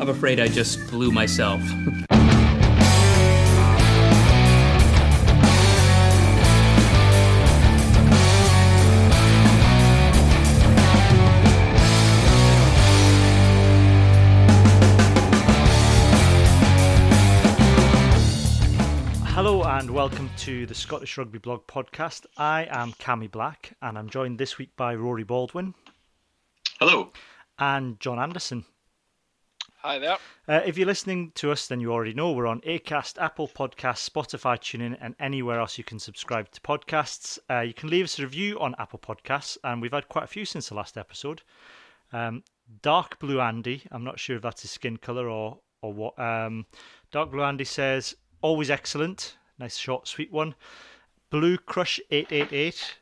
I'm afraid I just blew myself. Hello and welcome to the Scottish Rugby Blog podcast. I am Cammy Black and I'm joined this week by Rory Baldwin Hello. and John Anderson. Hi there. Uh, if you're listening to us, then you already know we're on Acast, Apple Podcasts, Spotify, TuneIn, and anywhere else you can subscribe to podcasts. Uh, you can leave us a review on Apple Podcasts, and we've had quite a few since the last episode. Um, Dark Blue Andy, I'm not sure if that's his skin color or or what. Um, Dark Blue Andy says always excellent, nice short, sweet one. Blue Crush 888,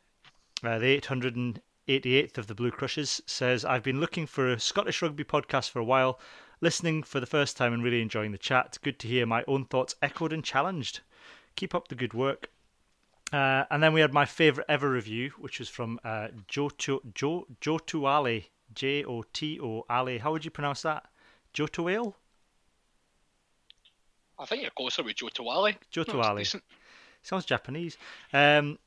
uh, the 888th of the Blue Crushes, says I've been looking for a Scottish rugby podcast for a while listening for the first time and really enjoying the chat. Good to hear my own thoughts echoed and challenged. Keep up the good work. Uh, and then we had my favourite ever review, which was from uh, Joto Jo Jotuale, J O T O Ale. How would you pronounce that? Jotuale? I think you're closer with Joe. Jotuale. decent. Sounds Japanese. Um,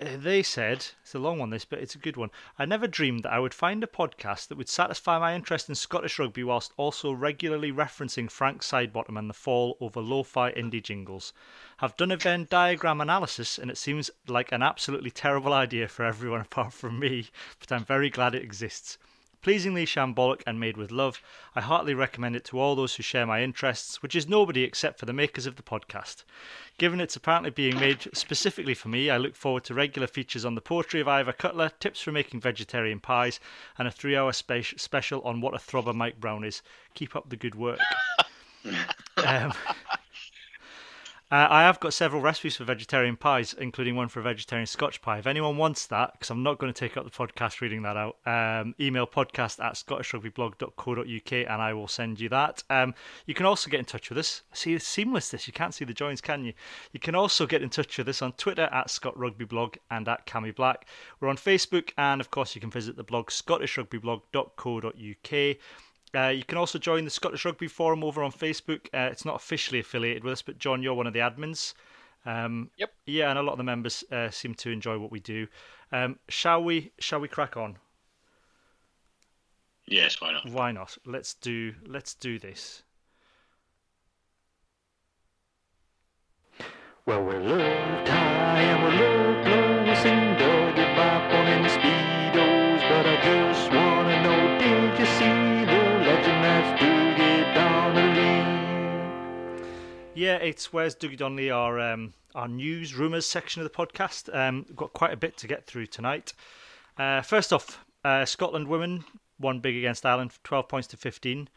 Uh, they said it's a long one, this, but it's a good one. I never dreamed that I would find a podcast that would satisfy my interest in Scottish rugby whilst also regularly referencing Frank Sidebottom and the fall over lo-fi indie jingles. Have done a Venn diagram analysis, and it seems like an absolutely terrible idea for everyone apart from me, but I'm very glad it exists. Pleasingly shambolic and made with love, I heartily recommend it to all those who share my interests, which is nobody except for the makers of the podcast. Given it's apparently being made specifically for me, I look forward to regular features on the poetry of Ivor Cutler, tips for making vegetarian pies, and a three hour spe- special on what a throbber Mike Brown is. Keep up the good work. um, uh, I have got several recipes for vegetarian pies, including one for a vegetarian Scotch pie. If anyone wants that, because I'm not going to take up the podcast reading that out, um, email podcast at scottishrugbyblog.co.uk and I will send you that. Um, you can also get in touch with us. See, it's seamless this. You can't see the joins, can you? You can also get in touch with us on Twitter at scottrugbyblog and at Cammy Black. We're on Facebook, and of course, you can visit the blog scottishrugbyblog.co.uk. Uh, you can also join the Scottish Rugby Forum over on Facebook. Uh, it's not officially affiliated with us, but John, you're one of the admins. Um, Yep. Yeah, and a lot of the members uh, seem to enjoy what we do. Um, shall we? Shall we crack on? Yes, why not? Why not? Let's do. Let's do this. Well, we love Ty and we love closing doggy Yeah, it's where's Dougie Donnelly, our um, our news rumours section of the podcast. Um, we've got quite a bit to get through tonight. Uh, first off, uh, Scotland women won big against Ireland, twelve points to fifteen.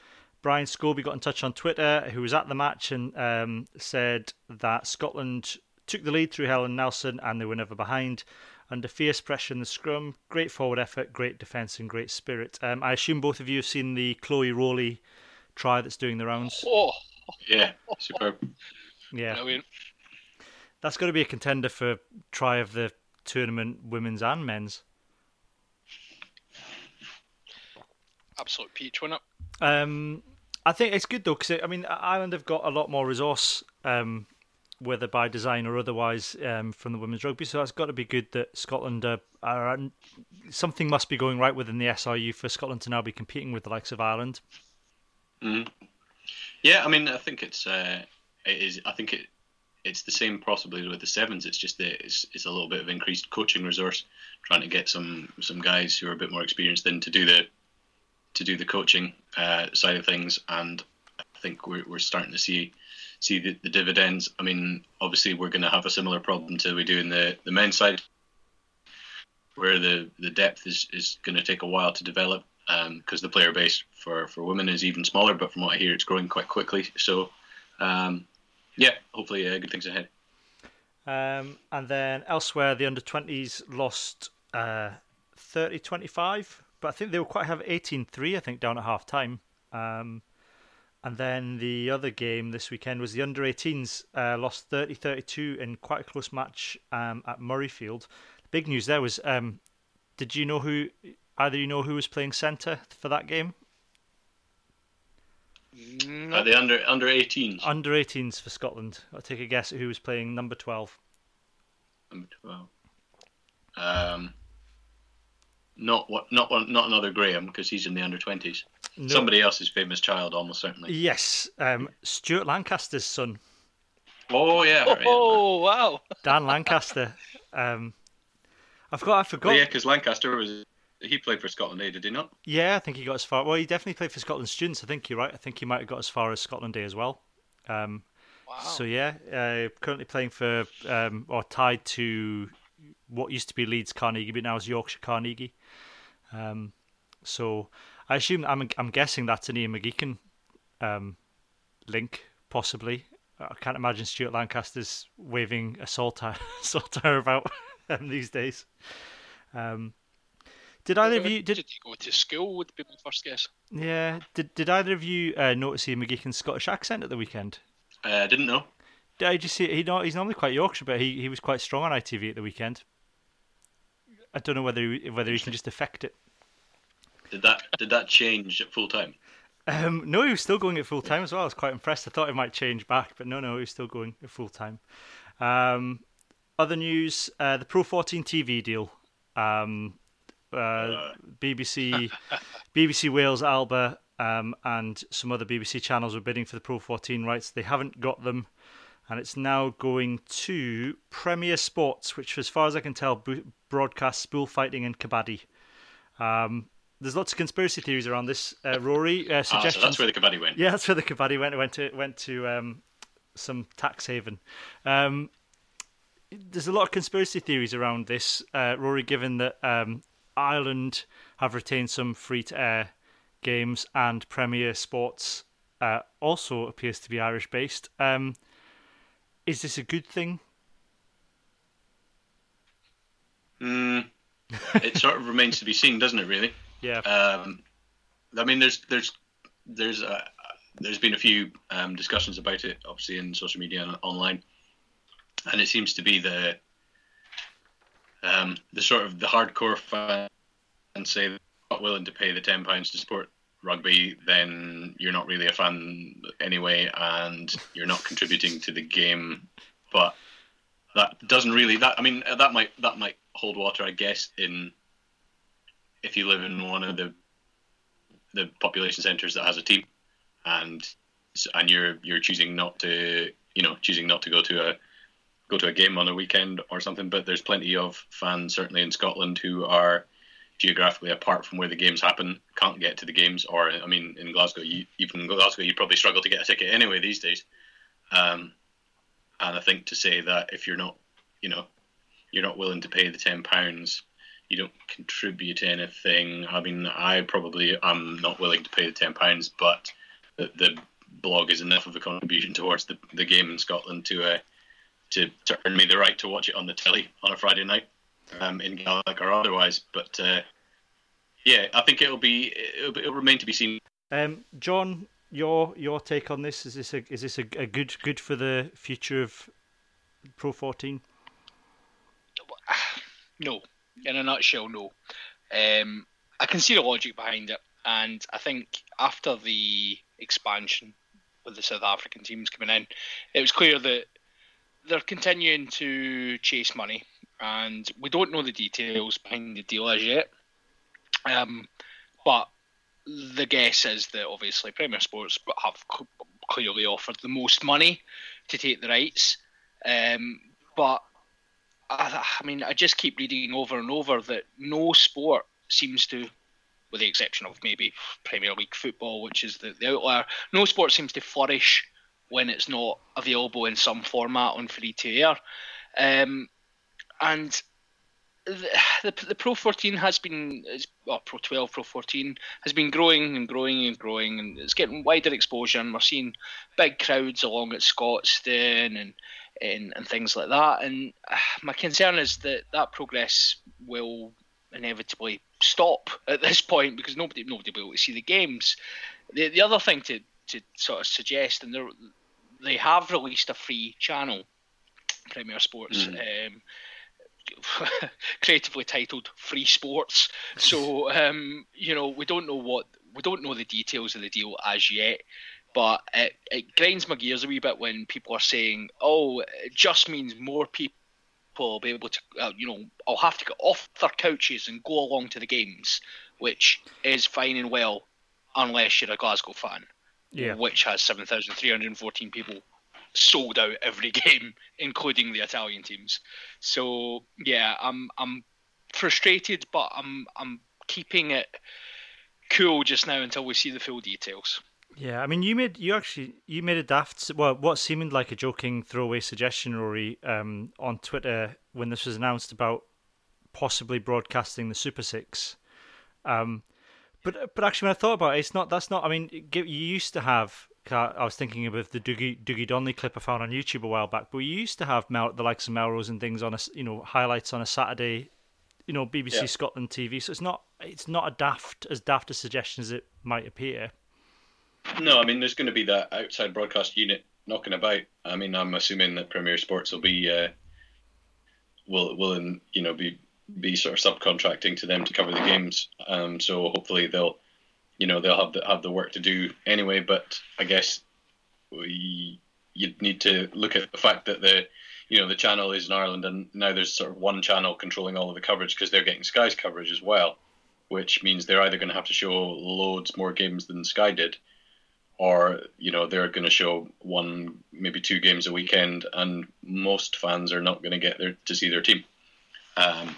Brian Scobie got in touch on Twitter, who was at the match and um, said that Scotland took the lead through Helen Nelson and they were never behind. Under fierce pressure in the scrum, great forward effort, great defence, and great spirit. Um, I assume both of you have seen the Chloe Rollie try that's doing the rounds. Oh, Yeah, superb. Yeah, brilliant. That's got to be a contender for try of the tournament, women's and men's. Absolute peach, wasn't it? Um, I think it's good though because I mean Ireland have got a lot more resource, um, whether by design or otherwise, um, from the women's rugby. So that's got to be good that Scotland are, are something must be going right within the SRU for Scotland to now be competing with the likes of Ireland. hmm Yeah, I mean, I think it's uh, it is. I think it it's the same possibly with the sevens. It's just that it's, it's a little bit of increased coaching resource, trying to get some some guys who are a bit more experienced in to do the to do the coaching uh, side of things, and I think we're we're starting to see see the, the dividends. I mean, obviously we're going to have a similar problem to we do in the the men's side, where the the depth is is going to take a while to develop because the player base for, for women is even smaller. But from what I hear, it's growing quite quickly. So, um, yeah, hopefully, uh, good things ahead. Um, and then elsewhere, the under 20s lost uh, 30 25, but I think they were quite have 18 3, I think, down at half time. Um, and then the other game this weekend was the under 18s uh, lost 30 32 in quite a close match um, at Murrayfield. The big news there was um, did you know who, either you know who was playing centre for that game? Mm, Are they under under 18s? Under 18s for Scotland. I'll take a guess at who was playing number 12. Number 12. Um, not what? Not one. Not another Graham because he's in the under 20s. No- Somebody else's famous child, almost certainly. Yes, um, Stuart Lancaster's son, Oh yeah. right, yeah. Oh wow! Dan Lancaster. Um, I forgot. I Oh, forgot. yeah, because Lancaster was he played for Scotland, eh? Did he not? Yeah, I think he got as far. Well, he definitely played for Scotland students. I think you're right. I think he might have got as far as Scotland Day as well. Um, Wow. So yeah, uh, currently playing for um, or tied to what used to be Leeds Carnegie, but now is Yorkshire Carnegie. Um, so I assume I'm I'm guessing that's an Ian McGeechan um, link, possibly. I can't imagine Stuart Lancaster's waving a saltire, saltire about um, these days. Um, did either of you did Did he go to school? Would be my first guess. yeah did did either of you uh, notice Ian McGeechan's Scottish accent at the weekend? Uh, didn't know. Did I just see he not he's normally quite Yorkshire, but he, he was quite strong on ITV at the weekend. I don't know whether he, whether he can just affect it. Did that did that change at full time? Um, no, he was still going at full time as well. I was quite impressed. I thought it might change back, but no, no, he was still going at full time. Um, other news: uh, the Pro 14 TV deal. Um, uh, BBC, BBC Wales, Alba, um, and some other BBC channels were bidding for the Pro 14 rights. They haven't got them, and it's now going to Premier Sports, which, as far as I can tell, bo- broadcasts bullfighting and kabaddi. Um, there's lots of conspiracy theories around this. Uh, Rory, uh, Ah, so suggestions. that's where the kabaddi went. Yeah, that's where the kabaddi went. It went to went to um, some tax haven. Um, there's a lot of conspiracy theories around this, uh, Rory. Given that um, Ireland have retained some free to air games and Premier Sports uh, also appears to be Irish based. Um, is this a good thing? Mm, it sort of remains to be seen, doesn't it? Really. Yeah. Um, I mean, there's there's there's uh, there's been a few um, discussions about it, obviously in social media and online, and it seems to be the um, the sort of the hardcore fans say they're not willing to pay the ten pounds to support rugby, then you're not really a fan anyway, and you're not contributing to the game. But that doesn't really that I mean that might that might hold water, I guess, in if you live in one of the the population centres that has a team, and and you're you're choosing not to you know choosing not to go to a go to a game on a weekend or something. But there's plenty of fans certainly in Scotland who are geographically apart from where the games happen, can't get to the games, or I mean in Glasgow, you, even in Glasgow, you probably struggle to get a ticket anyway these days. Um, and I think to say that if you're not, you know, you're not willing to pay the ten pounds you don't contribute anything. I mean, I probably am not willing to pay the ten pounds, but the, the blog is enough of a contribution towards the, the game in Scotland to uh, to to earn me the right to watch it on the telly on a Friday night, um, in Gaelic or otherwise. But uh, yeah, I think it'll be it'll, it'll remain to be seen. Um, John, your your take on this is this a is this a, a good good for the future of Pro 14? No, in a nutshell, no. Um, I can see the logic behind it, and I think after the expansion with the South African teams coming in, it was clear that they're continuing to chase money, and we don't know the details behind the deal as yet. Um, but the guess is that obviously Premier Sports have cl- clearly offered the most money to take the rights, um, but I, I mean, I just keep reading over and over that no sport seems to, with the exception of maybe Premier League football, which is the, the outlier, no sport seems to flourish when it's not available in some format on free to air. Um, and the, the, Pro 14 has been, well, Pro 12, Pro 14 has been growing and growing and growing, and it's getting wider exposure, and we're seeing big crowds along at Scotstoun and and, and things like that. And my concern is that that progress will inevitably stop at this point because nobody nobody will be able to see the games. The the other thing to, to sort of suggest, and they they have released a free channel, Premier Sports. Um, creatively titled free sports so um, you know we don't know what we don't know the details of the deal as yet But it, it grinds my gears a wee bit when people are saying, "Oh, it just means more people will be able to, uh, you know, I'll have to get off their couches and go along to the games," which is fine and well, unless you're a Glasgow fan, Yeah. which has seven thousand three hundred fourteen people sold out every game, including the Italian teams. So yeah, I'm I'm frustrated, but I'm I'm keeping it cool just now until we see the full details. Yeah, I mean, you made you actually you made a daft well, what seemed like a joking throwaway suggestion, Rory, um, on Twitter when this was announced about possibly broadcasting the Super Six. Um, but but actually, when I thought about it, it's not. That's not. I mean, you used to have. I was thinking of the Doogie, Dougie Donnelly clip I found on YouTube a while back, but you used to have Mel, the likes of Melrose and things on a you know highlights on a Saturday, you know BBC Yeah. Scotland TV. So it's not it's not a daft as daft a suggestion as it might appear. No, I mean there's going to be that outside broadcast unit knocking about. I mean, I'm assuming that Premier Sports will be uh, will will in, you know be be sort of subcontracting to them to cover the games. Um, so hopefully they'll you know they'll have the have the work to do anyway. But I guess we you'd need to look at the fact that the you know the channel is in Ireland and now there's sort of one channel controlling all of the coverage because they're getting Sky's coverage as well, which means they're either going to have to show loads more games than Sky did or you know they're going to show one maybe two games a weekend and most fans are not going to get there to see their team um,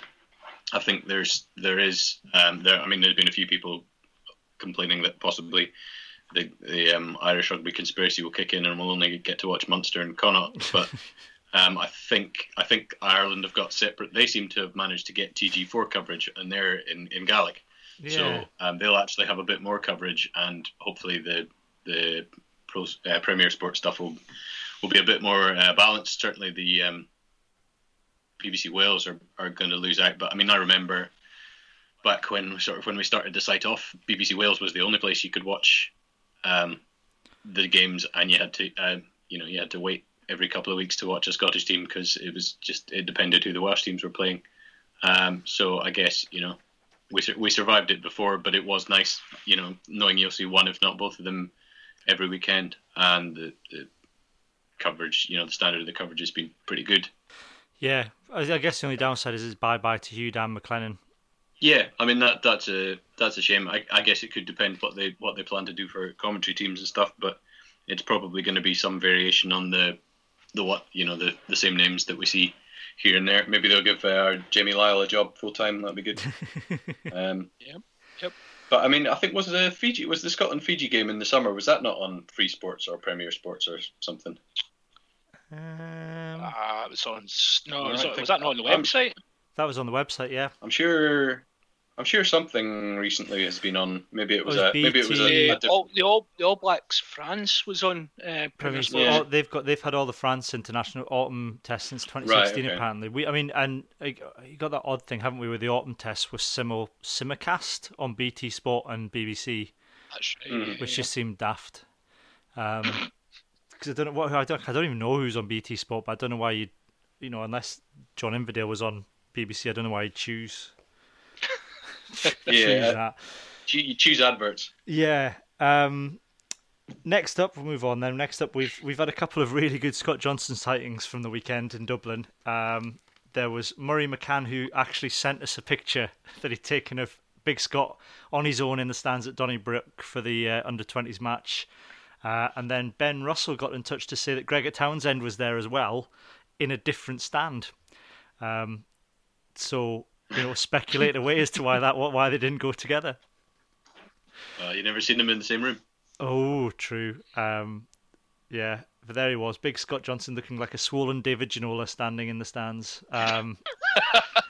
i think there's there is um, there i mean there's been a few people complaining that possibly the, the um, irish rugby conspiracy will kick in and we'll only get to watch munster and connacht but um, i think i think ireland have got separate they seem to have managed to get tg4 coverage and they're in in gaelic so um, they'll actually have a bit more coverage, and hopefully the the pro, uh, Premier Sport stuff will will be a bit more uh, balanced. Certainly, the um, BBC Wales are, are going to lose out. But I mean, I remember back when sort of when we started the site off, BBC Wales was the only place you could watch um, the games, and you had to uh, you know you had to wait every couple of weeks to watch a Scottish team because it was just it depended who the Welsh teams were playing. Um, so I guess you know we we survived it before, but it was nice, you know, knowing you'll see one, if not both of them, every weekend, and the, the coverage, you know, the standard of the coverage has been pretty good. Yeah, I I guess the only downside is it's bye bye to Hugh Dan MacLennan. Yeah, I mean that that's a that's a shame. I, I guess it could depend what they what they plan to do for commentary teams and stuff, but it's probably going to be some variation on the the what you know the the same names that we see here and there. Maybe they'll give uh, Jamie Lyle a job full time. That'd be good. um, Yep, yep. But I mean, I think was the Fiji was the Scotland Fiji game in the summer. Was that not on Free Sports or Premier Sports or something? Um, Uh, it was on. No, was, Alright, was that not on the I'm- website? that was on the website, yeah. I'm sure. I'm sure something recently has been on. Maybe it was Oh, a. it's Maybe it was a. BT. a diff- all, the all the All Blacks France was on uh, Premier Premier Yeah. oh, they've got they've had all the France international autumn tests since 2016 okay. apparently. We I mean and uh, you got that odd thing haven't we with the autumn test was simul simulcast on BT Sport and BBC, That's right. Mm. which just seemed daft. Um 'cause I don't know what I don't I don't even know who's on BT Sport, but I don't know why you you know unless John Inverdale was on BBC, I don't know why you'd choose. choose Yeah. that. You choose adverts. Yeah. Um, next up, we'll move on. Then next up, we've we've had a couple of really good Scott Johnson sightings from the weekend in Dublin. Um, there was Murray McCann who actually sent us a picture that he'd taken of Big Scott on his own in the stands at Donnybrook for the uh, under twenties match. Uh, and then Ben Russell got in touch to say that Gregor Townsend was there as well, in a different stand. Um, so you know, speculate away as to why that why they didn't go together. Uh, you never seen them in the same room. Oh, true. Um, yeah, but there he was, big Scott Johnson, looking like a swollen David Ginola standing in the stands. Um,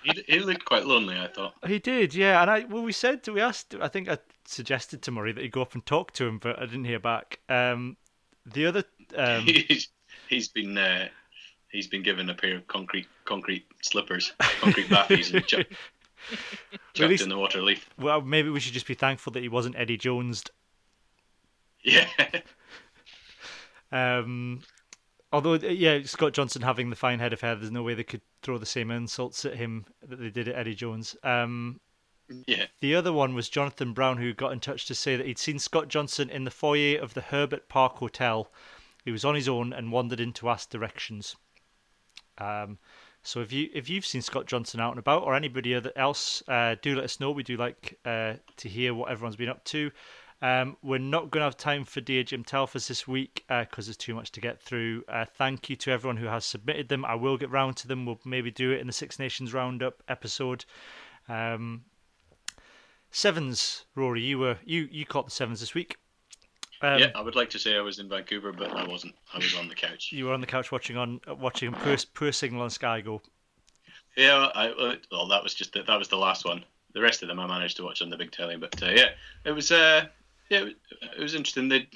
He, he looked quite lonely. I thought. he did, yeah. And I, well, we said, we asked, I think I suggested to Murray that he go up and talk to him, but I didn't hear back. Um, the other, um, he's, he's been uh, he's been given a pair of concrete concrete slippers, concrete baffies, and chucked, chucked least- in the water leaf. well, maybe we should just be thankful that he wasn't Eddie Jones. Yeah, Um, although, yeah, Scott Johnson having the fine head of hair, there's no way they could throw the same insults at him that they did at Eddie Jones. Um, Yeah. The other one was Jonathan Brown, who got in touch to say that he'd seen Scott Johnson in the foyer of the Herbert Park Hotel. He was on his own and wandered in to ask directions. Um, so if you if you've seen Scott Johnson out and about, or anybody else, uh, do let us know. We do like uh, to hear what everyone's been up to. Um, we're not going to have time for Dear Jim Telfers this week because there's too much to get through. Uh, thank you to everyone who has submitted them. I will get round to them. We'll maybe do it in the Six Nations Roundup episode. Um, sevens, Rory, you were you you caught the sevens this week. Um, yeah, I would like to say I was in Vancouver, but I wasn't. I was on the couch. You were on the couch watching on uh, watching poor, poor signal on Sky go. Yeah, I, uh, well, that was just the, that was the last one. The rest of them I managed to watch on the big telly, but uh, yeah, it was uh, yeah, it was, interesting. They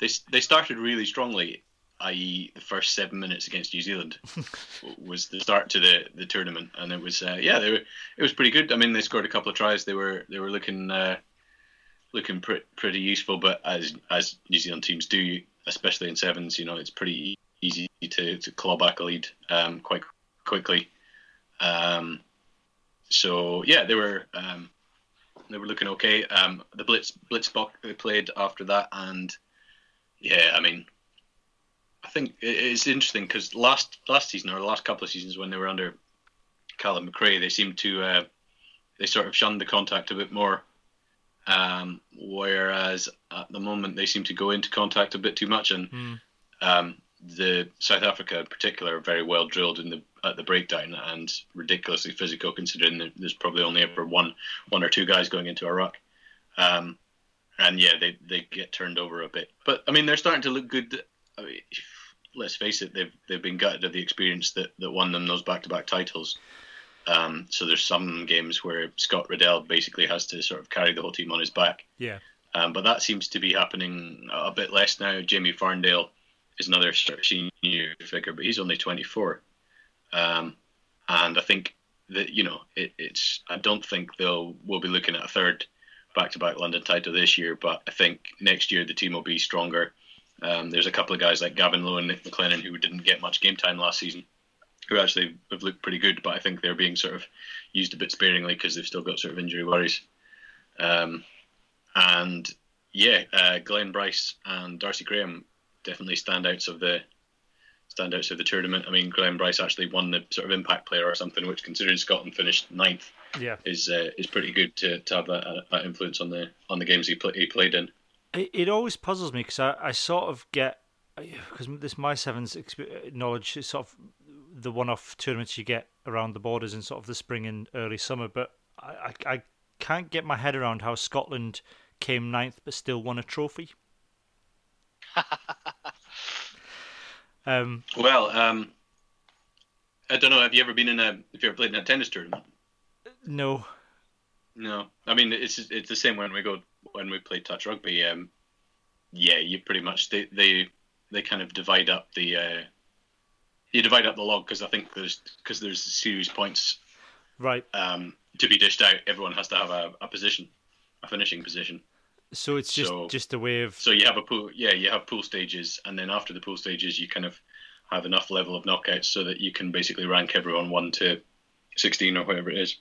they they started really strongly, i.e., the first seven minutes against New Zealand was the start to the, the tournament, and it was uh, yeah, they were it was pretty good. I mean, they scored a couple of tries. They were they were looking uh, looking pre- pretty useful, but as as New Zealand teams do, especially in sevens, you know, it's pretty easy to, to claw back a lead um, quite quickly. Um, so yeah, they were um, they were looking okay. Um, the Blitz Blitzbokke they played after that, and yeah, I mean, I think it's interesting because last last season or the last couple of seasons when they were under Calum MacRae, they seemed to uh, they sort of shunned the contact a bit more. Um, whereas at the moment they seem to go into contact a bit too much, and Hmm. um, the South Africa in particular are very well drilled in the at the breakdown and ridiculously physical considering there's probably only ever one one or two guys going into a ruck. Um, and yeah, they, they get turned over a bit. But I mean, they're starting to look good. I mean, let's face it, they've they've been gutted of the experience that, that won them those back to back titles. Um, so there's some games where Scott Riddell basically has to sort of carry the whole team on his back. Yeah, Um, but that seems to be happening a bit less now. Jamie Farndale is another senior figure, but he's only 24. Um, and I think that you know it, it's. I don't think they'll. We'll be looking at a third back-to-back London title this year, but I think next year the team will be stronger. Um, there's a couple of guys like Gavin Lowe and Nick McLennan who didn't get much game time last season, who actually have looked pretty good, but I think they're being sort of used a bit sparingly because they've still got sort of injury worries. Um, and yeah, uh, Glenn Bryce and Darcy Graham definitely standouts of the standouts of the tournament. I mean, Glenn Bryce actually won the sort of impact player or something, which considering Scotland finished ninth yeah. is uh, is pretty good to, to have that, uh, that influence on the on the games he, play, he played in. It, it always puzzles me because I, I sort of get because this my sevens exp- knowledge is sort of the one-off tournaments you get around the borders in sort of the spring and early summer, but I, I, I can't get my head around how Scotland came ninth but still won a trophy. um, Well, um, I don't know. Have you ever been in a? Have you ever played in a tennis tournament? no, No, I mean it's it's the same when we go when we play touch rugby. Um, yeah, you pretty much they they they kind of divide up the uh, you divide up the log because I think there's because there's series points right. um, to be dished out. Everyone has to have a, a position, a finishing position. So it's just So- just a way of So you have a pool, yeah, you have pool stages, and then after the pool stages, you kind of have enough level of knockouts so that you can basically rank everyone one to sixteen or whatever it is.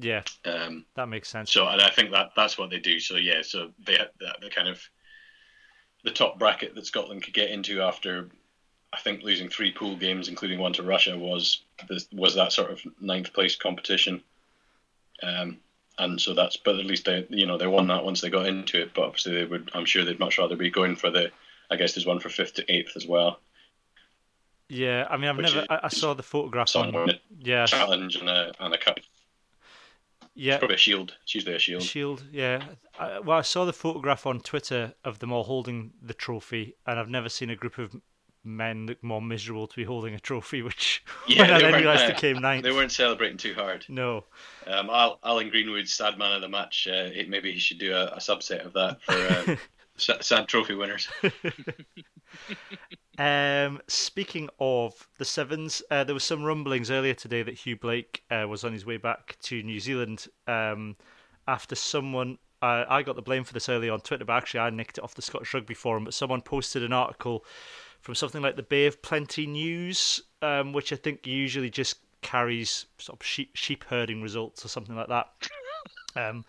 yeah, Um, that makes sense. So, and I think that that's what they do. So, yeah, so they the kind of the top bracket that Scotland could get into after, I think, losing three pool games, including one to Russia, was this, was that sort of ninth place competition. Um, and so that's, but at least they, you know, they won that once they got into it. But obviously, they would, I'm sure they'd much rather be going for the, I guess there's one for fifth to eighth as well. Yeah, I mean, I've never. I, I saw the photograph on. Yeah, challenge and a and a cup. yeah. Probably a shield. It's usually a shield. Shield, yeah. I, well, I saw the photograph on Twitter of them all holding the trophy, and I've never seen a group of men look more miserable to be holding a trophy. Which Yeah, when I they then weren't, realised uh, they came ninth. They weren't celebrating too hard. No, Um, Alan Greenwood's sad man of the match. Uh, it- maybe he should do a, a subset of that for uh, sa- sad trophy winners. Um, speaking of the sevens, uh, there was some rumblings earlier today that Hugh Blake uh, was on his way back to New Zealand um, after someone. Uh, I got the blame for this earlier on Twitter, but actually I nicked it off the Scottish Rugby Forum. But someone posted an article from something like the Bay of Plenty News, um, which I think usually just carries sort of sheep, sheep herding results or something like that. um,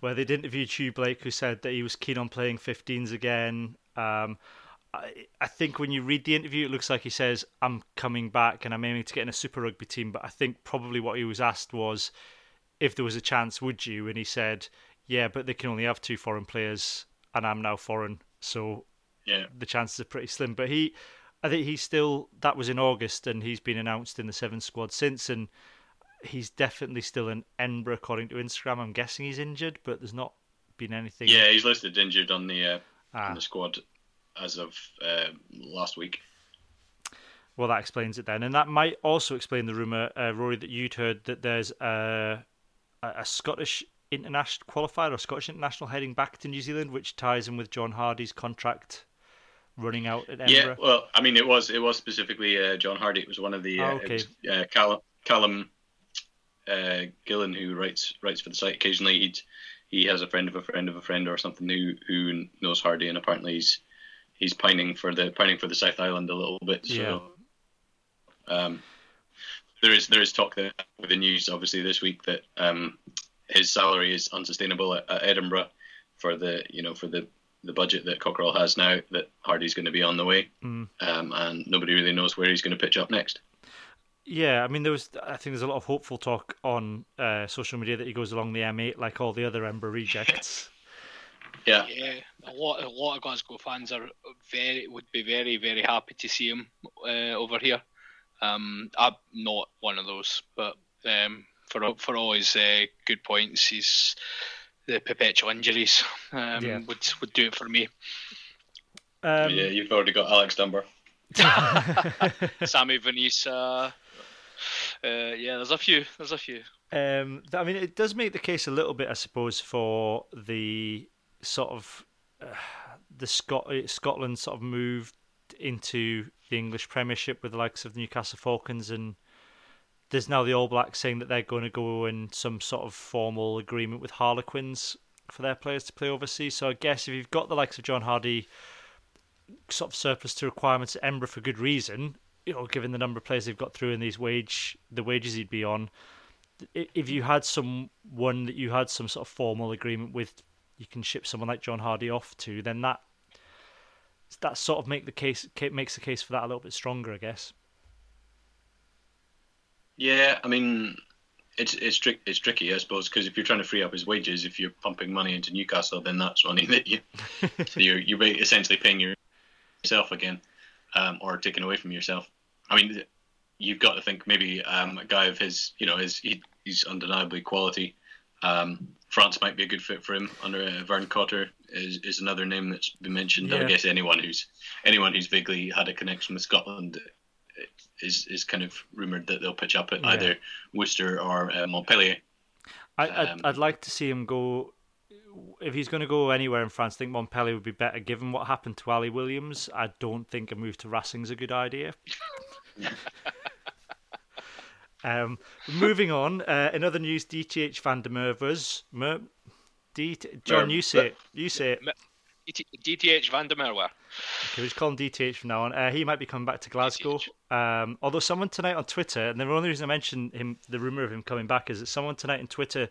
where they'd interviewed Hugh Blake, who said that he was keen on playing 15s again. Um, I, I think when you read the interview, it looks like he says, I'm coming back and I'm aiming to get in a Super Rugby team. But I think probably what he was asked was, if there was a chance, would you? And he said, yeah, but they can only have two foreign players, and I'm now foreign. So Yeah. the chances are pretty slim. But he, I think he's still. That was in August, and he's been announced in the seven squad since, and he's definitely still in Edinburgh according to Instagram. I'm guessing he's injured, but there's not been anything. Yeah, he's listed injured on the uh, Ah, on the squad as of uh, last week. well, that explains it then, and that might also explain the rumor, uh, Rory, that you'd heard that there's a a, a Scottish international qualifier or Scottish international heading back to New Zealand, which ties in with John Hardie's contract running out at Yeah, well, I mean, it was it was specifically uh, John Hardie. It was one of the uh, Oh, okay. was, uh, Callum Callum uh, Gillen who writes writes for the site occasionally. He he has a friend of a friend of a friend or something who who knows Hardie, and apparently he's he's pining for the pining for the South Island a little bit. So, um, there is there is talk there with the news obviously this week that um, his salary is unsustainable at, at Edinburgh for the you know for the the budget that Cockerill has now. That Hardie's going to be on the way Mm. um, and nobody really knows where he's going to pitch up next. Yeah, I mean, there was. I think there's a lot of hopeful talk on uh, social media that he goes along the M8 like all the other Ember rejects. Yeah, Yeah, a lot, a lot of Glasgow fans are very would be very, very happy to see him uh, over here. Um, I'm not one of those, but um, for all- for all his uh, good points, he's the perpetual injuries um, Yeah. would would do it for me. Um, yeah, you've already got Alex Dunbar. Sammy Vanessa. Uh, yeah, there's a few. There's a few. Um, I mean, it does make the case a little bit, I suppose, for the sort of uh, the Scot- Scotland sort of moved into the English Premiership with the likes of the Newcastle Falcons, and there's now the All Blacks saying that they're going to go in some sort of formal agreement with Harlequins for their players to play overseas. So I guess if you've got the likes of John Hardie, sort of surplus to requirements at Edinburgh for good reason, you know, given the number of players they've got through and these wage the wages he'd be on if you had someone that you had some sort of formal agreement with, you can ship someone like John Hardie off to, then that that sort of make the case makes the case for that a little bit stronger, I guess. Yeah, I mean, it's it's trick it's tricky, I suppose, because if you're trying to free up his wages, if you're pumping money into Newcastle, then that's money that you so you're you're essentially paying yourself again, um, or taking away from yourself. I mean, you've got to think maybe um, a guy of his, you know, his he, he's undeniably quality. Um, France might be a good fit for him. Under uh, Vern Cotter is, is another name that's been mentioned. Yeah. I guess anyone who's anyone who's vaguely had a connection with Scotland is is kind of rumored that they'll pitch up at Yeah. either Worcester or uh, Montpellier. I, I'd, Um, I'd like to see him go. If he's going to go anywhere in France, I think Montpellier would be better. Given what happened to Ali Williams, I don't think a move to Racing's a good idea. um, moving on. Uh, in other news, DTH Van der Merwes. Mer- DT- John, Mer- you say it. You say it. DT DTH Van der Merwe. Okay, we just call him DTH from now on. Uh, he might be coming back to Glasgow. Um, although someone tonight on Twitter, and the only reason I mentioned him, the rumor of him coming back, is that someone tonight on Twitter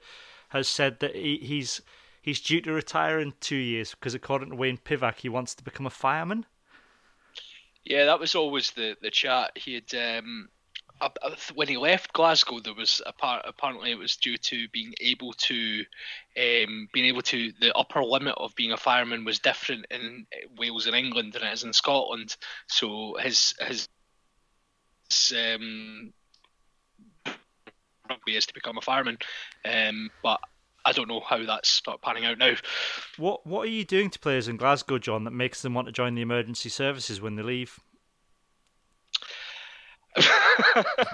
has said that he, he's he's due to retire in two years because, according to Wayne Pivac, he wants to become a fireman. Yeah, that was always the the chat. He had um, up- when he left Glasgow, there was part. Apparently, it was due to being able to, um, being able to. The upper limit of being a fireman was different in Wales and England than it is in Scotland. So his his, his um, rugby is to become a fireman, um, but. I don't know how that's start panning out now. What what are you doing to players in Glasgow, John, that makes them want to join the emergency services when they leave?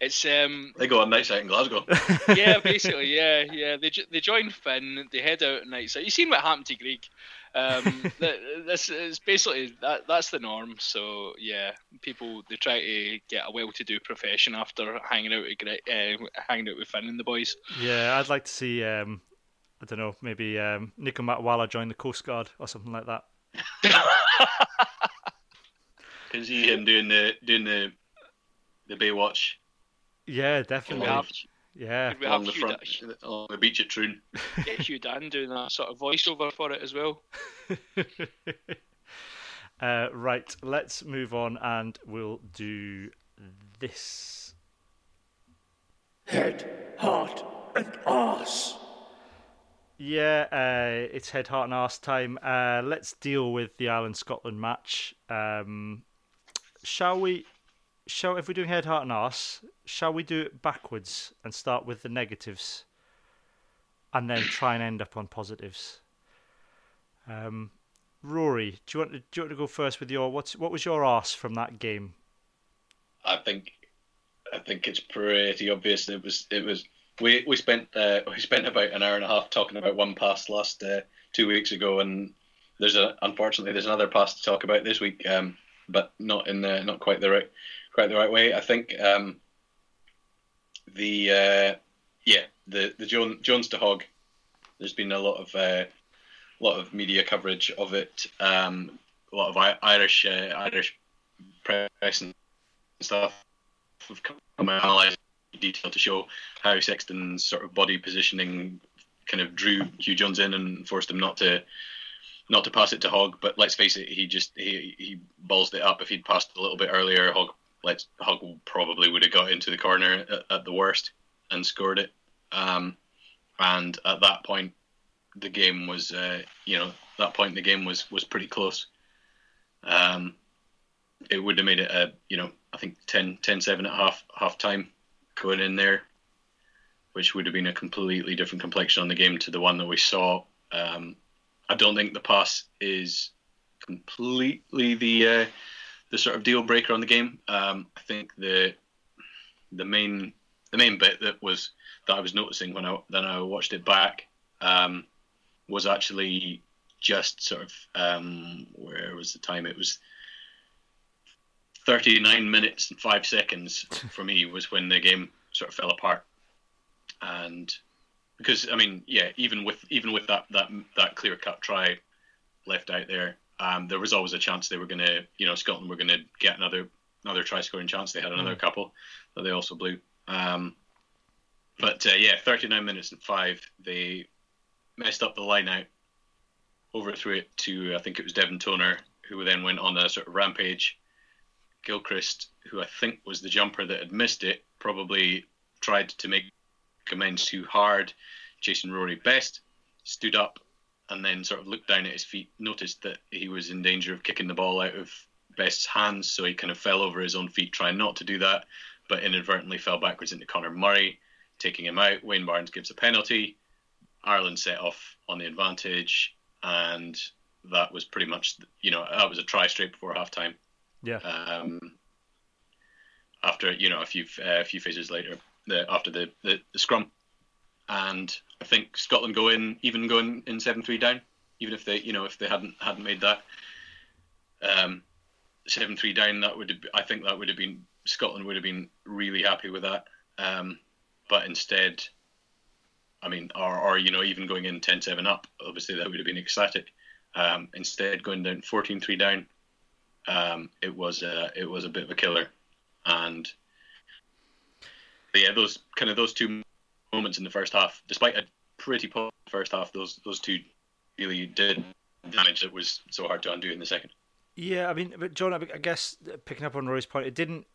it's um They go on nights out in Glasgow. yeah, basically, yeah, yeah. They they join Finn, they head out at night. So you seen what happened to Greek? Um, this is basically that that's the norm. So yeah, people they try to get a well-to-do profession after hanging out with Gre- uh, hanging out with Finn and the boys. Yeah, I'd like to see. Um, I don't know, maybe um, Niko Matawalu join the Coast Guard or something like that. Can see him doing the doing the the Baywatch. Yeah, definitely. Have- Yeah. Could we have along the Hugh, front, Dan, along the beach at Troon. get Hugh Dan doing that sort of voiceover for it as well? uh, right, let's move on and we'll do this. Head, heart, and arse. Yeah, uh, it's head, heart, and arse time. Uh, let's deal with the Ireland Scotland match. Um, shall we? Shall if we're doing head, heart, and ass, shall we do it backwards and start with the negatives, and then try and end up on positives? Um, Rory, do you want to, do you want to go first with your what's what was your ass from that game? I think I think it's pretty obvious. It was it was we we spent uh, we spent about an hour and a half talking about one pass last uh, two weeks ago, and there's a unfortunately there's another pass to talk about this week, um, but not in the, not quite the right quite the right way. I think um, the uh, yeah the the Jones, Jones to Hogg. There's been a lot of uh, lot of media coverage of it. Um, a lot of I- Irish uh, Irish press and stuff have come and analysed detail to show how Sexton's sort of body positioning kind of drew Huw Jones in and forced him not to not to pass it to Hogg, But let's face it, he just he he ballsed it up. If he'd passed a little bit earlier, Hogg let's Hogg probably would have got into the corner at, at the worst and scored it. Um, and at that point, the game was uh, you know that point the game was was pretty close. Um, it would have made it a you know I think 10, 10-7 at half half time going in there, which would have been a completely different complexion on the game to the one that we saw. Um, I don't think the pass is completely the uh, the sort of deal breaker on the game. Um, I think the the main the main bit that was that I was noticing when I then I watched it back um, was actually just sort of um, where was the time? It was 39 minutes and five seconds for me was when the game sort of fell apart, and because I mean, yeah, even with even with that that that clear cut try left out there, um, there was always a chance they were going to, you know, Scotland were going to get another another try scoring chance. They had another couple that they also blew. Um, but uh, yeah, 39 minutes and five, they messed up the line out, overthrew it to I think it was Devon Toner, who then went on a sort of rampage. Gilchrist, who I think was the jumper that had missed it, probably tried to make amends too hard. Jason Rory Best stood up and then sort of looked down at his feet, noticed that he was in danger of kicking the ball out of Best's hands, so he kind of fell over his own feet, trying not to do that, but inadvertently fell backwards into Conor Murray, taking him out. Wayne Barnes gives a penalty. Ireland set off on the advantage, and that was pretty much, you know, that was a try straight before half time Yeah. um, after you know a few uh, a few phases later, the, after the, the, the scrum, and I think Scotland go in even going in seven three down, even if they you know if they hadn't hadn't made that um, seven three down, that would have, I think that would have been Scotland would have been really happy with that, um, but instead. I mean, or, or you know, even going in 10-7 up, obviously that would have been ecstatic. Um, instead, going down 14-3 down, um, it was a, it was a bit of a killer, and but yeah, those kind of those two moments in the first half, despite a pretty poor first half, those those two really did damage that was so hard to undo in the second. Yeah, I mean, but John, I I guess uh, picking up on Rory's point, it didn't.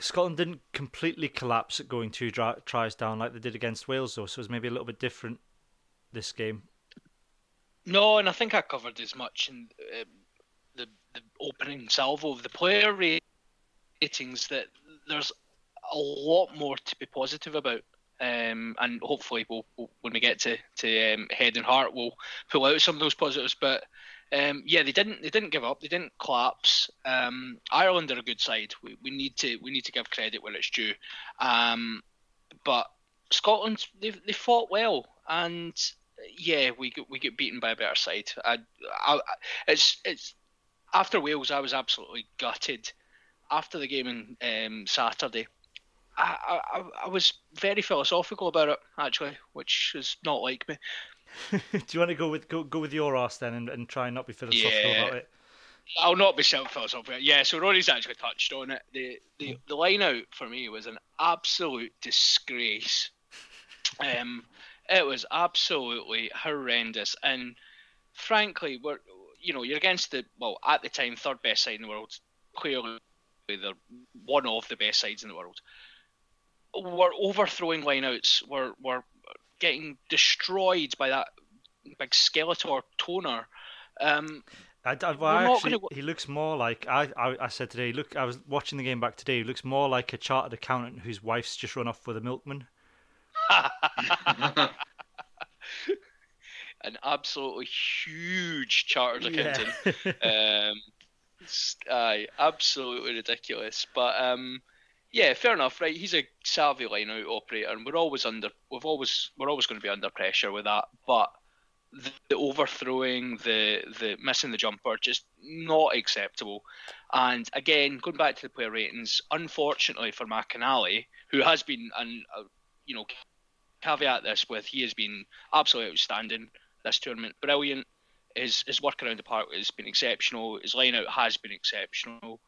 Scotland didn't completely collapse at going two dri- tries down like they did against Wales, though. So it was maybe a little bit different this game. No, and I think I covered as much in um, the the opening salvo of the player ratings that there's a lot more to be positive about. Um, and hopefully, we'll, we'll when we get to to um, head and heart, we'll pull out some of those positives. But um, yeah, they didn't they didn't give up. They didn't collapse. Um, Ireland are a good side. We, we need to we need to give credit where it's due. Um, but Scotland they they fought well, and yeah, we get we get beaten by a better side. I, I, it's it's after Wales, I was absolutely gutted. After the game on um, Saturday, I, I I was very philosophical about it actually, which is not like me. Do you want to go with go, go with your arse then and, and try and not be philosophical Yeah. about it? I'll not be self philosophical. Yeah, so Rory's actually touched on it. The the the line out for me was an absolute disgrace. Um, it was absolutely horrendous, and frankly, we're you know you're against the well at the time third best side in the world. Clearly, they're one of the best sides in the world. We're overthrowing lineouts. We're we're getting destroyed by that big Skeletor toner. Um, I, I, well, actually, gonna- he looks more like I, I. I said today. Look, I was watching the game back today. He looks more like a chartered accountant whose wife's just run off with a milkman. an absolutely huge chartered Yeah. accountant. um, s- aye, absolutely ridiculous. But um, yeah, fair enough, right? He's a savvy line out operator, and we're always under. We've always we're always going to be under pressure with that. But the, the overthrowing, the the missing the jumper, just not acceptable. And again, going back to the player ratings, unfortunately for McInally, who has been an uh, you know caveat this with he has been absolutely outstanding this tournament, brilliant. His his work around the park has been exceptional. His line out has been exceptional.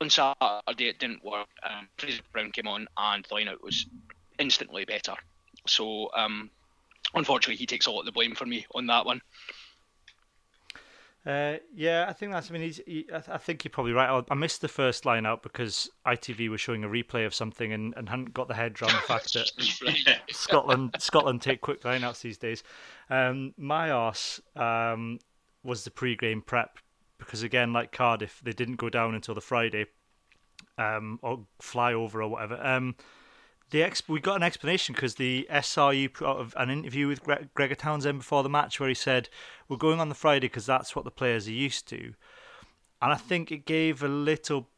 On Saturday it didn't work. Um, Fraser Brown came on and the line out was instantly better. So um, unfortunately he takes a lot of the blame for me on that one. Uh, yeah, I think that's. I mean, he's. He, I, th- I think you're probably right. I, I missed the first line out because ITV was showing a replay of something and, and hadn't got the head around the fact that Scotland Scotland take quick lineouts these days. Um, my arse um, was the pre-game prep because again, like Cardiff, they didn't go down until the Friday um, or fly over or whatever. Um, the we got an explanation because the SRU put out an interview with Gre- Gregor Townsend before the match where he said we're going on the Friday because that's what the players are used to, and I think it gave a little.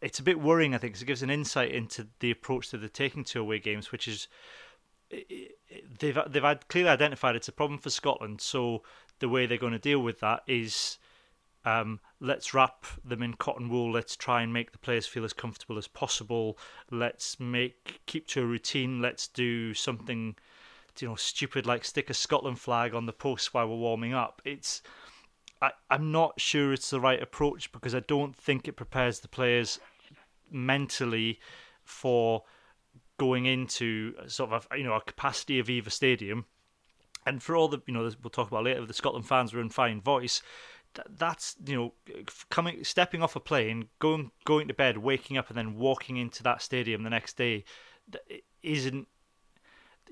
It's a bit worrying, I think, because it gives an insight into the approach that they're taking to away games, which is they've they've had clearly identified it's a problem for Scotland. So the way they're going to deal with that is um, let's wrap them in cotton wool. Let's try and make the players feel as comfortable as possible. Let's make keep to a routine. Let's do something, you know, stupid like stick a Scotland flag on the post while we're warming up. It's I, I'm not sure it's the right approach because I don't think it prepares the players mentally for going into sort of a, you know a capacity Aviva Stadium. And for all the you know we'll talk about later, the Scotland fans were in fine voice. Th- That's you know coming stepping off a plane, going going to bed, waking up, and then walking into that stadium the next day isn't.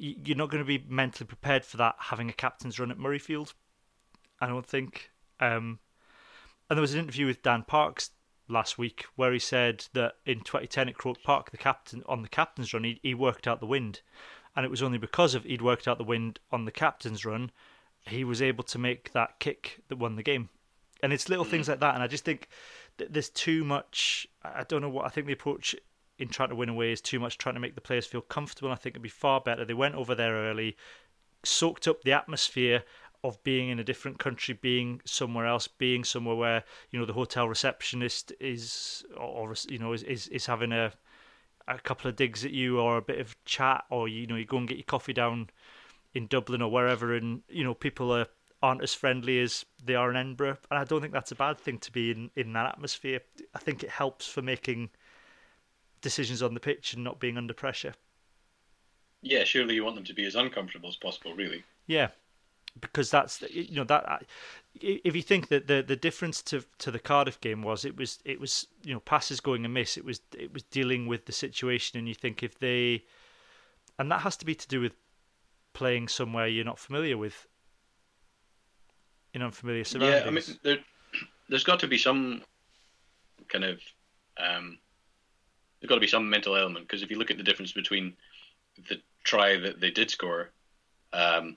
You're not going to be mentally prepared for that having a captain's run at Murrayfield. I don't think. Um, and there was an interview with Dan Parks last week where he said that in 2010 at Croke Park, the captain on the captain's run, he, he worked out the wind, and it was only because of he'd worked out the wind on the captain's run, he was able to make that kick that won the game. And it's little things mm. like that, and I just think there's too much. I I don't know what I think the approach in trying to win away is too much trying to make the players feel comfortable. I think it'd be far better. They went over there early, soaked up the atmosphere of being in a different country, being somewhere else, being somewhere where you know the hotel receptionist is, or you know, is is, is having a a couple of digs at you or a bit of chat, or you know, you go and get your coffee down in Dublin or wherever, and you know, people are aren't as friendly as they are in Edinburgh, and I don't think that's a bad thing to be in in that atmosphere. I think it helps for making decisions on the pitch and not being under pressure. Yeah, surely you want them to be as uncomfortable as possible, really. Yeah, because that's you know that if you think that the the difference to to the Cardiff game was it was it was you know passes going amiss it was it was dealing with the situation and you think if they and that has to be to do with playing somewhere you're not familiar with in unfamiliar surroundings. Yeah, I mean, there, there's got to be some kind of um, there's got to be some mental element because if you look at the difference between the try that they did score, um,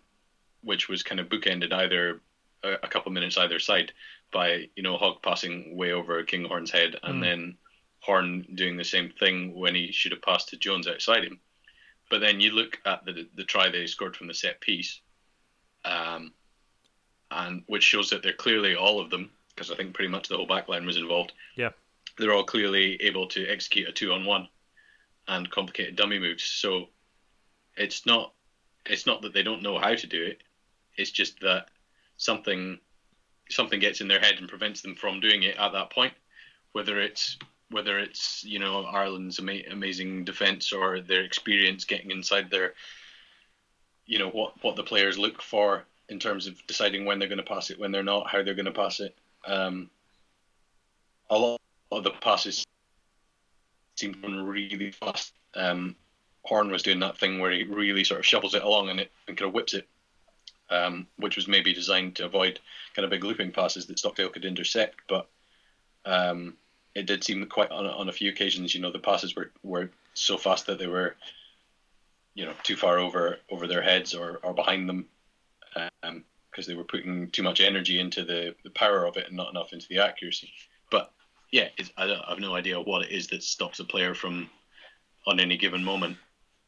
which was kind of bookended either a, a couple minutes either side by you know Hogg passing way over Kinghorn's head and Mm. then Horne doing the same thing when he should have passed to Jones outside him. But then you look at the the try they scored from the set piece, um, and which shows that they're clearly all of them because I think pretty much the whole back line was involved. Yeah. they're all clearly able to execute a two on one and complicated dummy moves. So it's not it's not that they don't know how to do it. It's just that something something gets in their head and prevents them from doing it at that point. Whether it's whether it's you know Ireland's ama- amazing defence or their experience getting inside their, you know what what the players look for in terms of deciding when they're going to pass it, when they're not, how they're going to pass it. Um, a lot of the passes seem really fast. Um, Horne was doing that thing where he really sort of shovels it along and it and kind of whips it, um, which was maybe designed to avoid kind of big looping passes that Stockdale could intercept. But um, it did seem quite on, on a few occasions, you know, the passes were, were so fast that they were, you know, too far over over their heads or, or behind them, Um, because they were putting too much energy into the, the power of it and not enough into the accuracy. But yeah, it's, I, I have no idea what it is that stops a player from, on any given moment,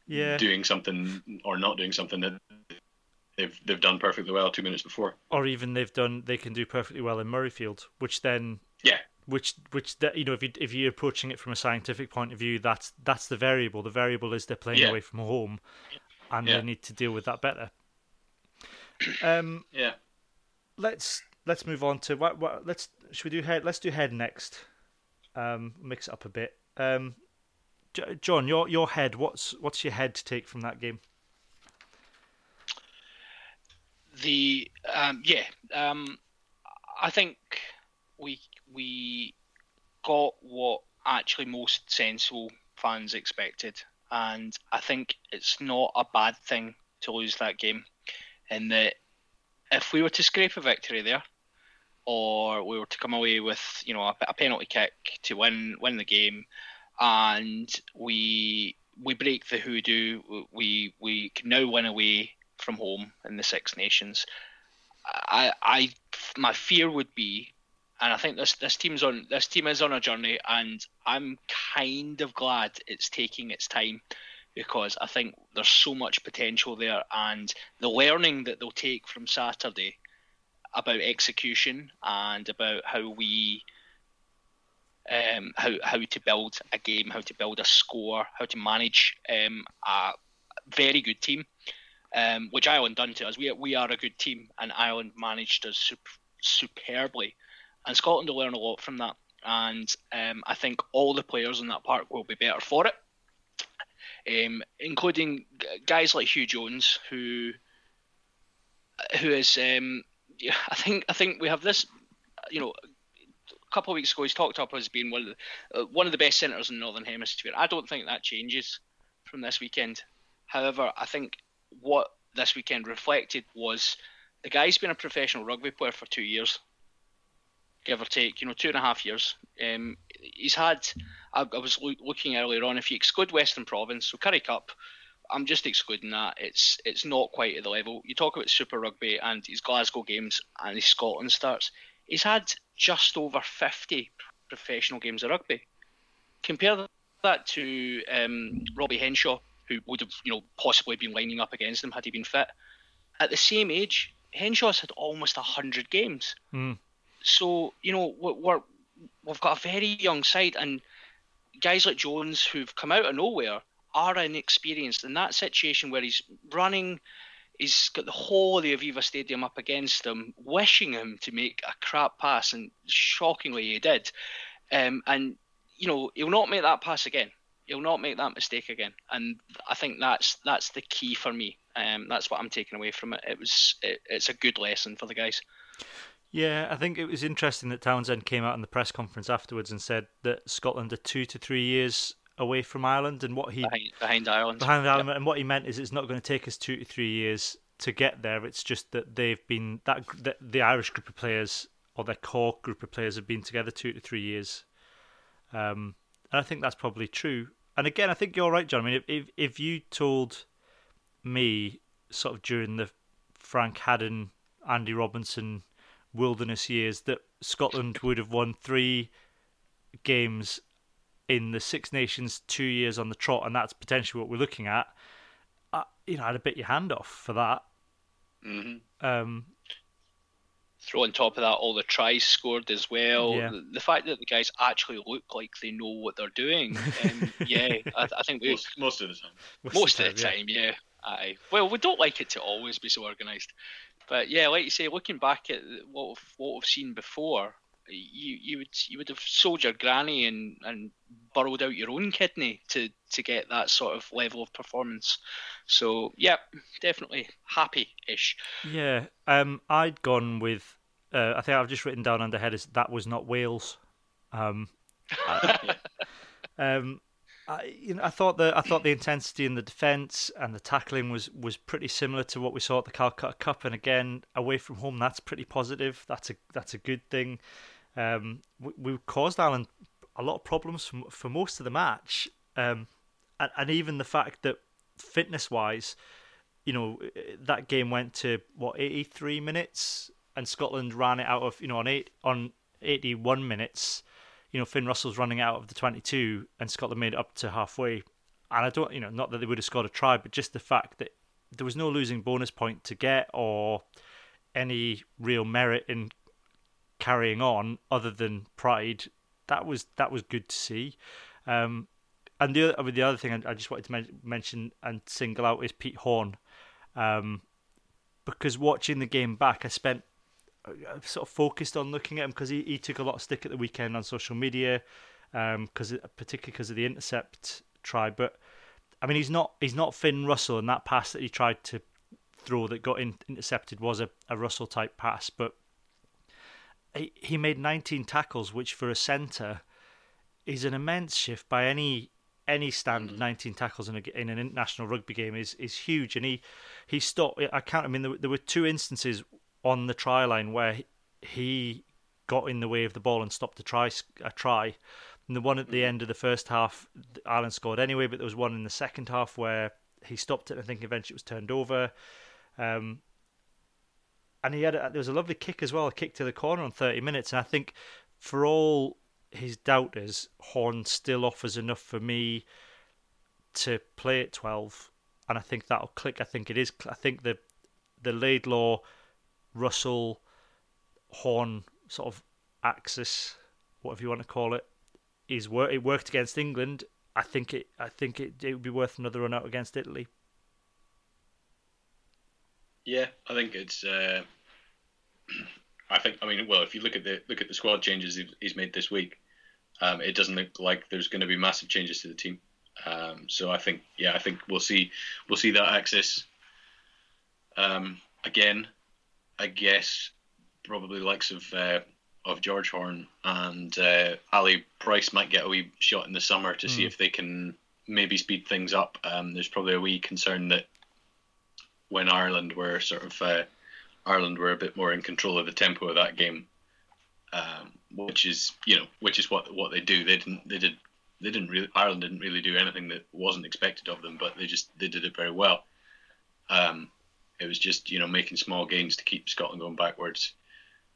Yeah. doing something or not doing something that they've they've done perfectly well two minutes before. or even they've done they can do perfectly well in Murrayfield, which then Yeah, which which that you know if you if you're approaching it from a scientific point of view, that's that's the variable. The variable is they're playing Yeah. away from home, and Yeah. they need to deal with that better. Um, yeah. let's let's move on to what what let's should we do head let's do head next. Um, mix it up a bit. Um, J- John, your your head. What's what's your head to take from that game? The um, yeah, um, I think we we got what actually most sensible fans expected, and I think it's not a bad thing to lose that game. In that, if we were to scrape a victory there, or we were to come away with you know a, a penalty kick to win win the game, and we we break the hoodoo, we we can now win away from home in the Six Nations. I, I, my fear would be, and I think this this team's on this team is on a journey, and I'm kind of glad it's taking its time because I think there's so much potential there, and the learning that they'll take from Saturday about execution and about how we. Um, how how to build a game, how to build a score, how to manage um, a very good team um, which Ireland done to us. We we are a good team, and Ireland managed us sup- superbly, and Scotland will learn a lot from that. And um, I think all the players in that park will be better for it, um, including guys like Huw Jones, who who is um, I think I think we have this, you know. A couple of weeks ago, he's talked up as being one of the uh, one of the best centres in the Northern Hemisphere. I don't think that changes from this weekend. However, I think what this weekend reflected was the guy's been a professional rugby player for two years, give or take, you know, two and a half years. Um, he's had, I, I was loo- looking earlier on, if you exclude Western Province, so Currie Cup, I'm just excluding that. It's it's not quite at the level. You talk about Super Rugby and his Glasgow games and his Scotland starts. He's had just over 50 professional games of rugby. Compare that to um, Robbie Henshaw, who would have, you know, possibly been lining up against him had he been fit. At the same age, Henshaw's had almost hundred games. Mm. So you know we're, we've got a very young side, and guys like Jones who've come out of nowhere are inexperienced in that situation where he's running. He's got the whole of the Aviva Stadium up against him, wishing him to make a crap pass, and shockingly he did. Um, and you know he'll not make that pass again he'll not make that mistake again. And I think that's that's the key for me. Um, that's what I'm taking away from it. It was it, it's a good lesson for the guys. Yeah, I think it was interesting that Townsend came out in the press conference afterwards and said that Scotland are two to three years away from Ireland, and what he behind, behind Ireland. behind Ireland, and what he meant is it's not going to take us two to three years to get there. It's just that they've been that that the Irish group of players or their core group of players have been together two to three years. Um, and I think that's probably true. And again, I think you're right, John. I mean, if if, if you told me sort of during the Frank Hadden, Andy Robinson wilderness years that Scotland would have won three games in the Six Nations two years on the trot, and that's potentially what we're looking at. Uh, you know, I'd have bit your hand off for that. hmm Um, Throw on top of that all the tries scored as well. Yeah. The, the fact that the guys actually look like they know what they're doing. Um, yeah, I, I think we Most, most of the time. most of the time, yeah. Aye. Well, we don't like it to always be so organised, but yeah, like you say, looking back at what we've, what we've seen before, you you would you would have sold your granny and, and burrowed out your own kidney to to get that sort of level of performance. So yeah, definitely happy-ish. Yeah, um, I'd gone with. Uh, I think I've just written down under headers that was not Wales. Um, um, I, you know, I thought the I thought the intensity in the defence and the tackling was was pretty similar to what we saw at the Calcutta Cup, and again away from home, that's pretty positive. That's a that's a good thing. Um, we, we caused Ireland a lot of problems for, for most of the match, um, and, and even the fact that fitness wise, you know, that game went to what 83 minutes, and Scotland ran it out of you know on eight on 81 minutes. You know, Finn Russell's running out of the 22, and Scotland made it up to halfway. And I don't, you know, not that they would have scored a try, but just the fact that there was no losing bonus point to get or any real merit in carrying on other than pride. That was that was good to see. Um, and the other, the other thing I, just wanted to men- mention and single out is Pete Horne, um, because watching the game back, I spent I sort of focused on looking at him because he, he took a lot of stick at the weekend on social media, because um, particularly because of the intercept try. But I mean, he's not he's not Finn Russell, and that pass that he tried to throw that got in, intercepted was a, a Russell type pass, but he, he made 19 tackles, which for a centre is an immense shift by any any standard. 19 tackles in, a, in an international rugby game is is huge, and he he stopped. I count. I mean, there, there were two instances on the try line where he got in the way of the ball and stopped a try a try. And the one at the mm. end of the first half, Ireland scored anyway, but there was one in the second half where he stopped it. And I think eventually it was turned over. Um, and he had a, there was a lovely kick as well, a kick to the corner on 30 minutes. And I think for all his doubters, Horne still offers enough for me to play at 12, and I think that'll click. I think it is. I think the the Laidlaw, Russell, Horne sort of axis, whatever you want to call it, is work. It worked against England. I think it. I think it. It would be worth another run out against Italy. Yeah, I think it's. Uh, I think. I mean, well, if you look at the look at the squad changes he's made this week, um, it doesn't look like there's going to be massive changes to the team. Um, so I think, yeah, I think we'll see we'll see that axis um, again. I guess probably likes of uh, of George Horne and uh, Ali Price might get a wee shot in the summer to mm. see hmm. if they can maybe speed things up. Um, there's probably a wee concern that when Ireland were sort of uh, Ireland were a bit more in control of the tempo of that game, um, which is you know which is what what they do. They didn't they did they didn't really Ireland didn't really do anything that wasn't expected of them, but they just they did it very well. Um, it was just you know making small gains to keep Scotland going backwards,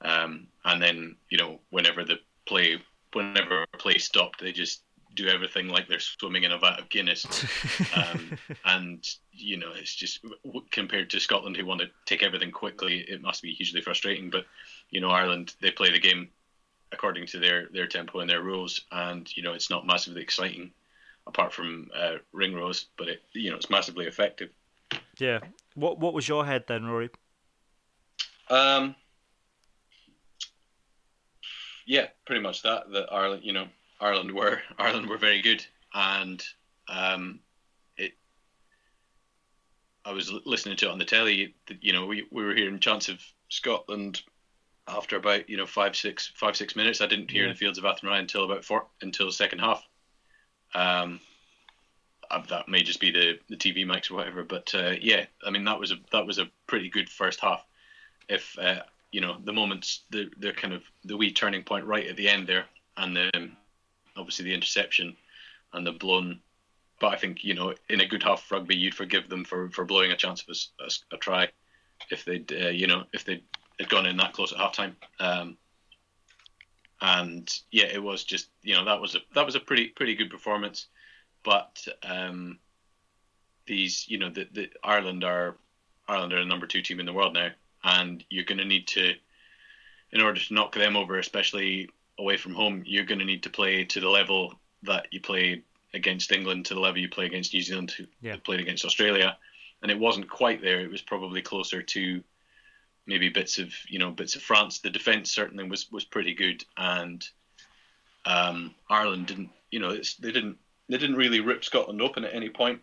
um, and then you know whenever the play whenever play stopped, they just do everything like they're swimming in a vat of Guinness. um, and, you know, it's just compared to Scotland who want to take everything quickly, it must be hugely frustrating. But, you know, Ireland, they play the game according to their, their tempo and their rules. And, you know, it's not massively exciting apart from uh, Ringrose, but, it, you know, it's massively effective. Yeah. What What was your head then, Rory? Um, yeah, pretty much that. That Ireland, you know, Ireland were Ireland were very good, and um, it. I was listening to it on the telly. You know, we, we were hearing chants of Scotland after about you know five six five six minutes. I didn't hear yeah. the fields of Athenry until about four until the second half. Um, that may just be the, the TV mics or whatever, but uh, yeah, I mean that was a that was a pretty good first half. If uh, you know the moments, the the kind of the wee turning point right at the end there, and the obviously the interception and the blown. But I think you know, in a good half rugby, you'd forgive them for, for blowing a chance of a, a, a try if they'd uh, you know if they'd had gone in that close at halftime. Um, and yeah, it was just you know that was a that was a pretty pretty good performance. But um, these you know the, the Ireland are Ireland are the number two team in the world now, and you're going to need to in order to knock them over, especially away from home, you're going to need to play to the level that you played against England, to the level you play against New Zealand, who yeah. played against Australia. And it wasn't quite there. It was probably closer to maybe bits of you know bits of France. The defence certainly was was pretty good, and um, Ireland didn't you know it's, they didn't they didn't really rip Scotland open at any point.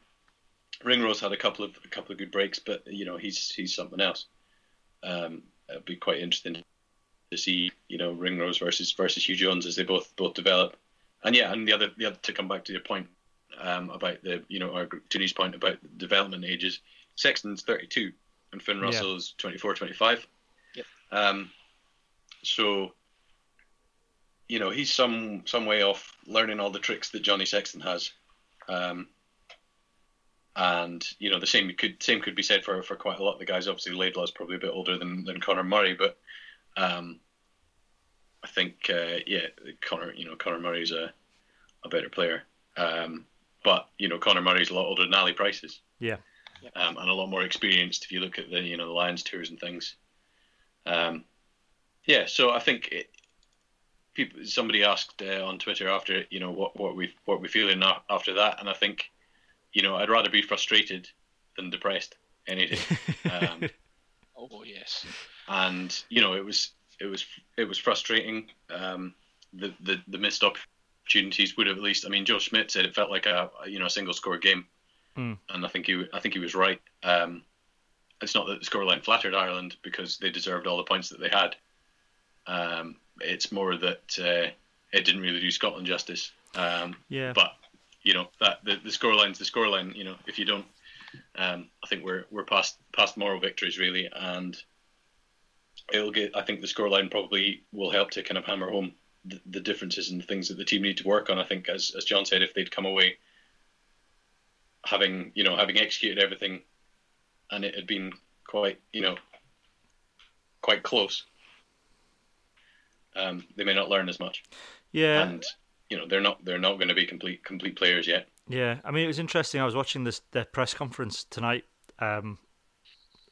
Ringrose had a couple of a couple of good breaks, but you know he's he's something else. Um, it'd be quite interesting to see you know Ringrose versus versus Huw Jones as they both both develop. And yeah, and the other the other to come back to your point um, about the you know or Tony's point about development ages. Sexton's 32 and Finn Yeah. Russell's 24, 25. Yep. Um, so you know he's some some way off learning all the tricks that Johnny Sexton has. Um, and you know the same could same could be said for, for quite a lot of the guys. Obviously, Laidlaw's probably a bit older than, than Conor Murray, but um, I think uh, yeah, Conor you know Conor Murray's a a better player. Um, but you know Conor Murray's a lot older than Ali Price is, Yeah. um, and a lot more experienced. If you look at the you know the Lions tours and things, um, yeah. So I think it, people somebody asked uh, on Twitter after you know what what we what we feeling after that, and I think you know I'd rather be frustrated than depressed any day. Um, Oh yes. and you know it was it was it was frustrating. Um, the, the the missed opportunities would have at least. I mean, Joe Schmidt said it felt like a a, you know a single score game, Hmm. and I think he I think he was right. Um, it's not that the scoreline flattered Ireland because they deserved all the points that they had. Um, it's more that uh, it didn't really do Scotland justice. Um, Yeah. but you know that the, the scoreline's the scoreline. You know, if you don't, um, I think we're we're past past moral victories really, and it'll get. I think the scoreline probably will help to kind of hammer home the, the differences and the things that the team need to work on. I think, as as John said, if they'd come away having you know having executed everything, and it had been quite you know quite close, um, they may not learn as much, Yeah. and you know they're not they're not going to be complete complete players yet. Yeah, I mean it was interesting. I was watching this the press conference tonight um,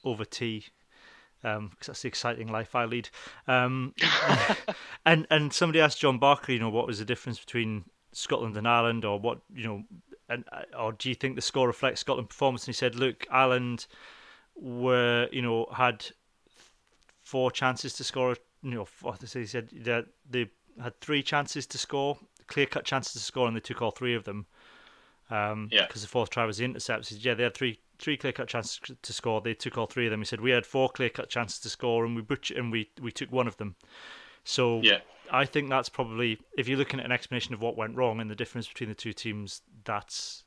over tea because that's the exciting life I lead. Um, and and somebody asked John Barclay, you know, what was the difference between Scotland and Ireland, or what you know, and or do you think the score reflects Scotland performance? And he said, look, Ireland were you know had four chances to score. You know, he said that they had three chances to score, clear cut chances to score, and they took all three of them. Um, Yeah. Because the fourth try was the intercept. He said, yeah, they had three three clear cut chances to score. They took all three of them. He said we had four clear cut chances to score, and we butch- and we we took one of them. So Yeah. I think that's probably if you're looking at an explanation of what went wrong and the difference between the two teams, that's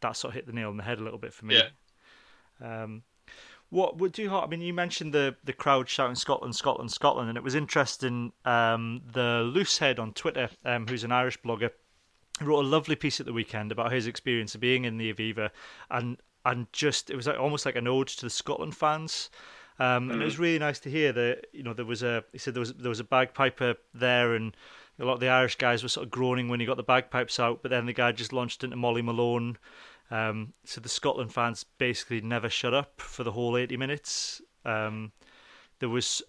that sort of hit the nail on the head a little bit for me. Yeah. Um, what would you? I mean, you mentioned the the crowd shouting Scotland, Scotland, Scotland, and it was interesting. Um, the loose head on Twitter, um, who's an Irish blogger, wrote a lovely piece at the weekend about his experience of being in the Aviva, and and just it was like, almost like an ode to the Scotland fans. Um, and it was really nice to hear that you know there was a he said there was there was a bagpiper there and a lot of the Irish guys were sort of groaning when he got the bagpipes out, but then the guy just launched into Molly Malone. Um, so the Scotland fans basically never shut up for the whole 80 minutes. Um, there was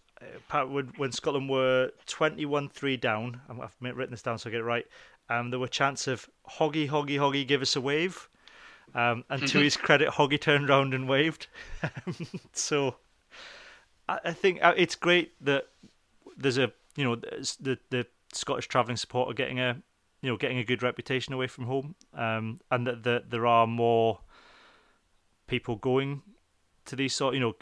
uh, when, when Scotland were 21-3 down. I've written this down so I get it right. Um, there were chants of "Hoggy, Hoggy, Hoggy, give us a wave." Um, and to his credit, Hoggy turned round and waved. so I, I think uh, it's great that there's a you know the the Scottish travelling support are getting a you know getting a good reputation away from home, um, and that the, there are more people going to these sort you know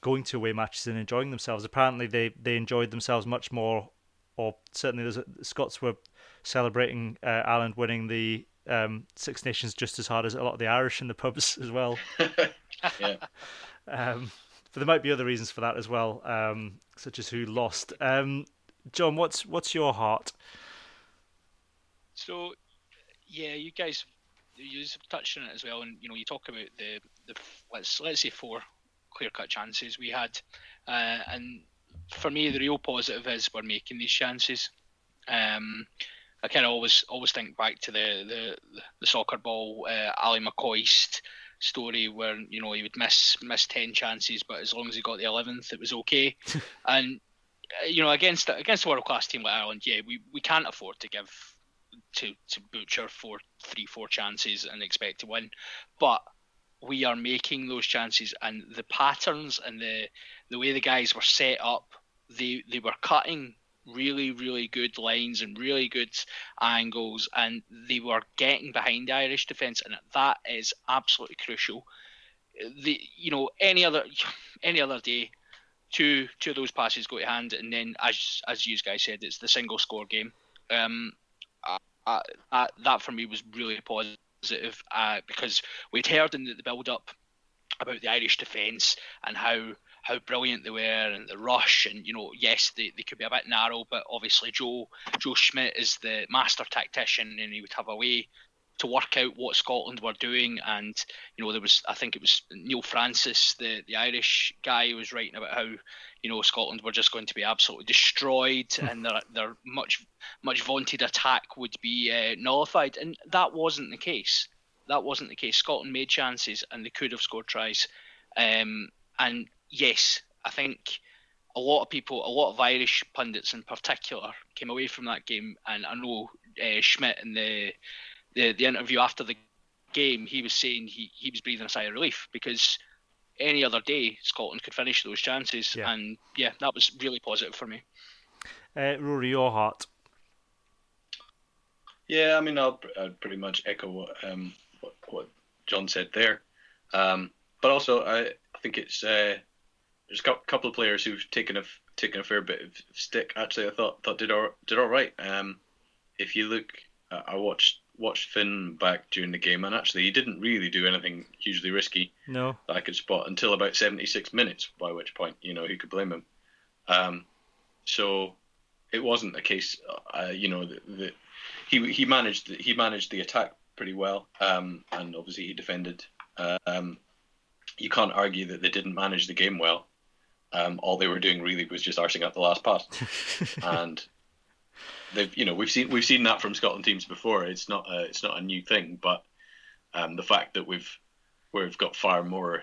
going to away matches and enjoying themselves. Apparently, they they enjoyed themselves much more, or certainly there's a, Scots were celebrating uh, Ireland winning the um, Six Nations just as hard as a lot of the Irish in the pubs as well. Yeah. Um, but there might be other reasons for that as well, um, such as who lost. Um, John, what's what's your heart? So, yeah, you guys, you touched on it as well, and you know, you talk about the the let's let's say four clear cut chances we had, uh, and for me, the real positive is we're making these chances. Um, I kind of always always think back to the the, the soccer ball uh, Ally McCoist story where you know he would miss miss ten chances, but as long as he got the eleventh, it was okay. and uh, you know, against against a world class team like Ireland, yeah, we, we can't afford to give to to butcher four three four chances and expect to win. But we are making those chances and the patterns and the the way the guys were set up, they they were cutting really really good lines and really good angles and they were getting behind Irish defence and that is absolutely crucial. The you know any other any other day two two of those passes go to hand and then as as you guys said it's the single score game. Um, that for me was really positive uh, because we'd heard in the, the build up about the Irish defence and how how brilliant they were and the rush and you know yes they, they could be a bit narrow but obviously Joe Joe Schmidt is the master tactician and he would have a way to work out what Scotland were doing. And you know there was I think it was Neil Francis the the Irish guy who was writing about how you know Scotland were just going to be absolutely destroyed and their their much much vaunted attack would be uh, nullified. And that wasn't the case. That wasn't the case. Scotland made chances and they could have scored tries. Um, and yes, I think a lot of people, a lot of Irish pundits in particular, came away from that game, and I know uh, Schmidt and the, the the interview after the game, he was saying he, he was breathing a sigh of relief because any other day Scotland could finish those chances, Yeah. and yeah, that was really positive for me. Uh, Rory, your heart. Yeah, I mean, I'll, I'll pretty much echo what, um, what what John said there. Um, but also, I, I think it's uh, there's a couple of players who've taken a f- taken a fair bit of stick. Actually, I thought thought did all did all right. Um, if you look, uh, I watched watched Finn back during the game, and actually, he didn't really do anything hugely risky No. that I could spot until about 76 minutes. By which point, you know, who could blame him? Um, so it wasn't a case, uh, you know, that he he managed he managed the attack pretty well, um, and obviously he defended. Um, you can't argue that they didn't manage the game well. Um, all they were doing really was just arsing out the last pass, and they've you know we've seen we've seen that from Scotland teams before. It's not a, it's not a new thing, but um, the fact that we've we've got far more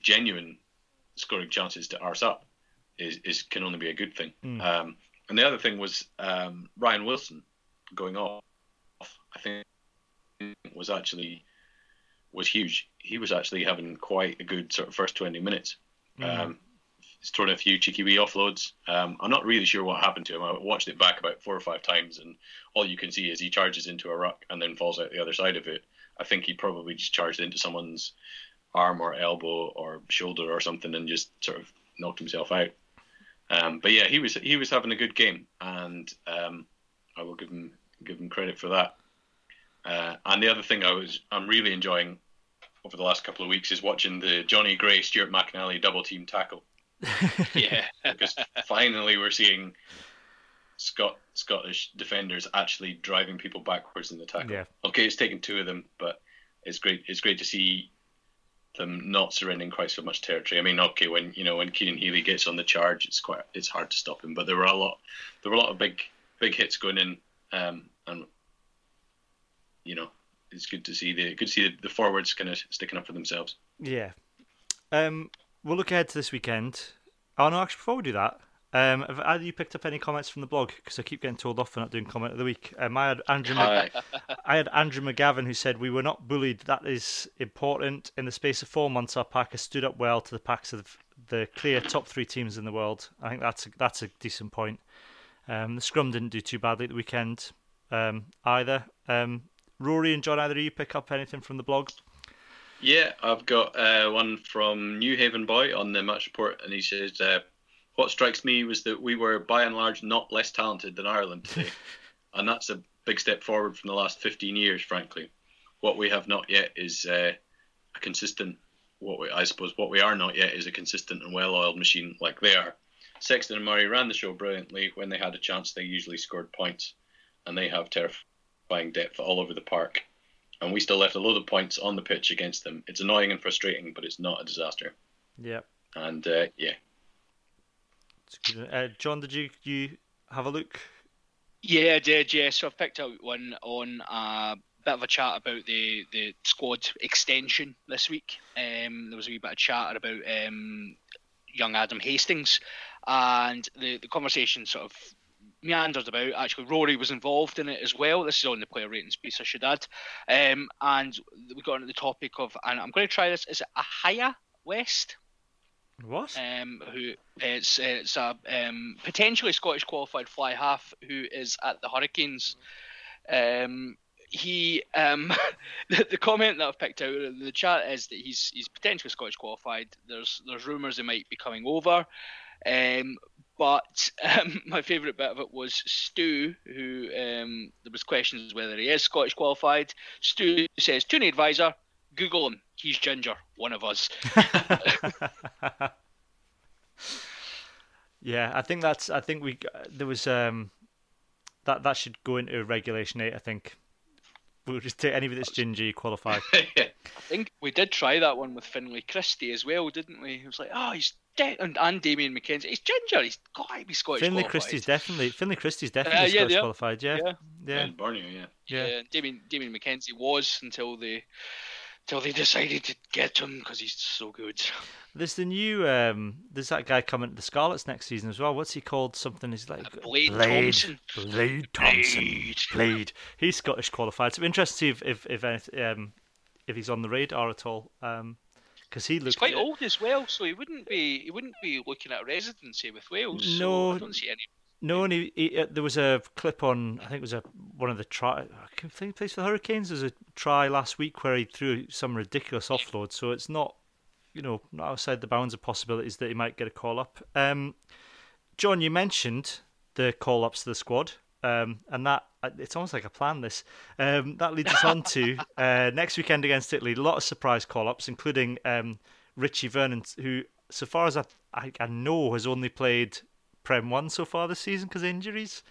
genuine scoring chances to arse up is, is can only be a good thing. Mm. Um, and the other thing was um, Ryan Wilson going off. I think was actually was huge. He was actually having quite a good sort of first twenty minutes. Mhm. He's thrown a few cheeky wee offloads. Um, I'm not really sure what happened to him. I watched it back about four or five times, and all you can see is he charges into a ruck and then falls out the other side of it. I think he probably just charged into someone's arm or elbow or shoulder or something and just sort of knocked himself out. Um, but yeah, he was he was having a good game, and um, I will give him give him credit for that. Uh, and the other thing I was I'm really enjoying over the last couple of weeks is watching the Jonny Gray Stuart McInally double team tackle Yeah, because finally we're seeing Scot Scottish defenders actually driving people backwards in the tackle. Yeah. Okay, it's taken two of them, but it's great. It's great to see them not surrendering quite so much territory. I mean, okay, when you know when Cian Healy gets on the charge, it's quite it's hard to stop him. But there were a lot there were a lot of big big hits going in, um, and you know it's good to see the good to see the, the forwards kind of sticking up for themselves. Yeah. Um, we'll look ahead to this weekend. Oh no, actually, before we do that, um, have either you picked up any comments from the blog? Because I keep getting told off for not doing comment of the week. Um, I had Andrew, Mc- I had Andrew McGavin who said we were not bullied. That is important. In the space of four months, our pack has stood up well to the packs of the clear top three teams in the world. I think that's a, that's a decent point. Um, the scrum didn't do too badly at the weekend um, either. Um, Rory and John, either of you pick up anything from the blog? Yeah, I've got uh, one from New Haven Boy on the match report, and he says, uh, "What strikes me was that we were, by and large, not less talented than Ireland today, and that's a big step forward from the last 15 years, frankly. What we have not yet is uh, a consistent. What we, I suppose, what we are not yet is a consistent and well-oiled machine like they are. Sexton and Murray ran the show brilliantly. When they had a chance, they usually scored points, and they have terrifying depth all over the park." And we still left a load of points on the pitch against them. It's annoying and frustrating, but it's not a disaster. Yeah. And uh, yeah, It's good. Uh, John, did you you have a look? Yeah, I did. Yeah, so I've picked out one on a bit of a chat about the, the squad extension this week. Um, there was a wee bit of chat about um, young Adam Hastings, and the, the conversation sort of meandered about. Actually, Rory was involved in it as well. This is on the player ratings piece, I should add. Um, and we got into the topic of, and I'm going to try this. Is it Ahaya West? What? Um, who it's it's a um, potentially Scottish qualified fly half who is at the Hurricanes. Um, he um, the, the comment that I've picked out in the chat is that he's he's potentially Scottish qualified. There's there's rumours he might be coming over, um, but um, my favourite bit of it was Stu, who um, there was questions whether he is Scottish qualified. Stu says, "Tune advisor, Google him. He's ginger, one of us." yeah, I think that's. I think we there was um that that should go into regulation eight. I think we'll just take anybody that's ginger qualified. yeah. I think we did try that one with Finlay Christie as well, didn't we? It was like, oh, he's dead, and, and Damian McKenzie. He's ginger. He's got to be Scottish. Finlay qualified. Christie's definitely Finlay Christie's definitely Uh, yeah, Scottish yeah. qualified. Yeah, Yeah. yeah, In Borneo, yeah. yeah. Yeah, Damian Damian McKenzie was until they until they decided to get him because he's so good. There's the new um. There's that guy coming to the Scarlets next season as well. What's he called? Something he's like Uh, Blade Thomson. Blade Thomson. Blade. Blade. He's Scottish qualified. So it'll be interesting to see if if if, um, if he's on the radar at all. Um, because he looks quite old as well, so he wouldn't be he wouldn't be looking at residency with Wales. so No. I don't see any. No, and he, he, uh, there was a clip on. I think it was a one of the try. I think he plays for the Hurricanes. There's a try last week where he threw some ridiculous offload. So it's not, you know, not outside the bounds of possibilities that he might get a call up. Um, John, you mentioned the call ups to the squad, um, and that uh, it's almost like a plan. This um, that leads us on to uh, next weekend against Italy. A lot of surprise call ups, including um, Richie Vernon, who, so far as I, I, I know, has only played Prem one so far this season because of injuries.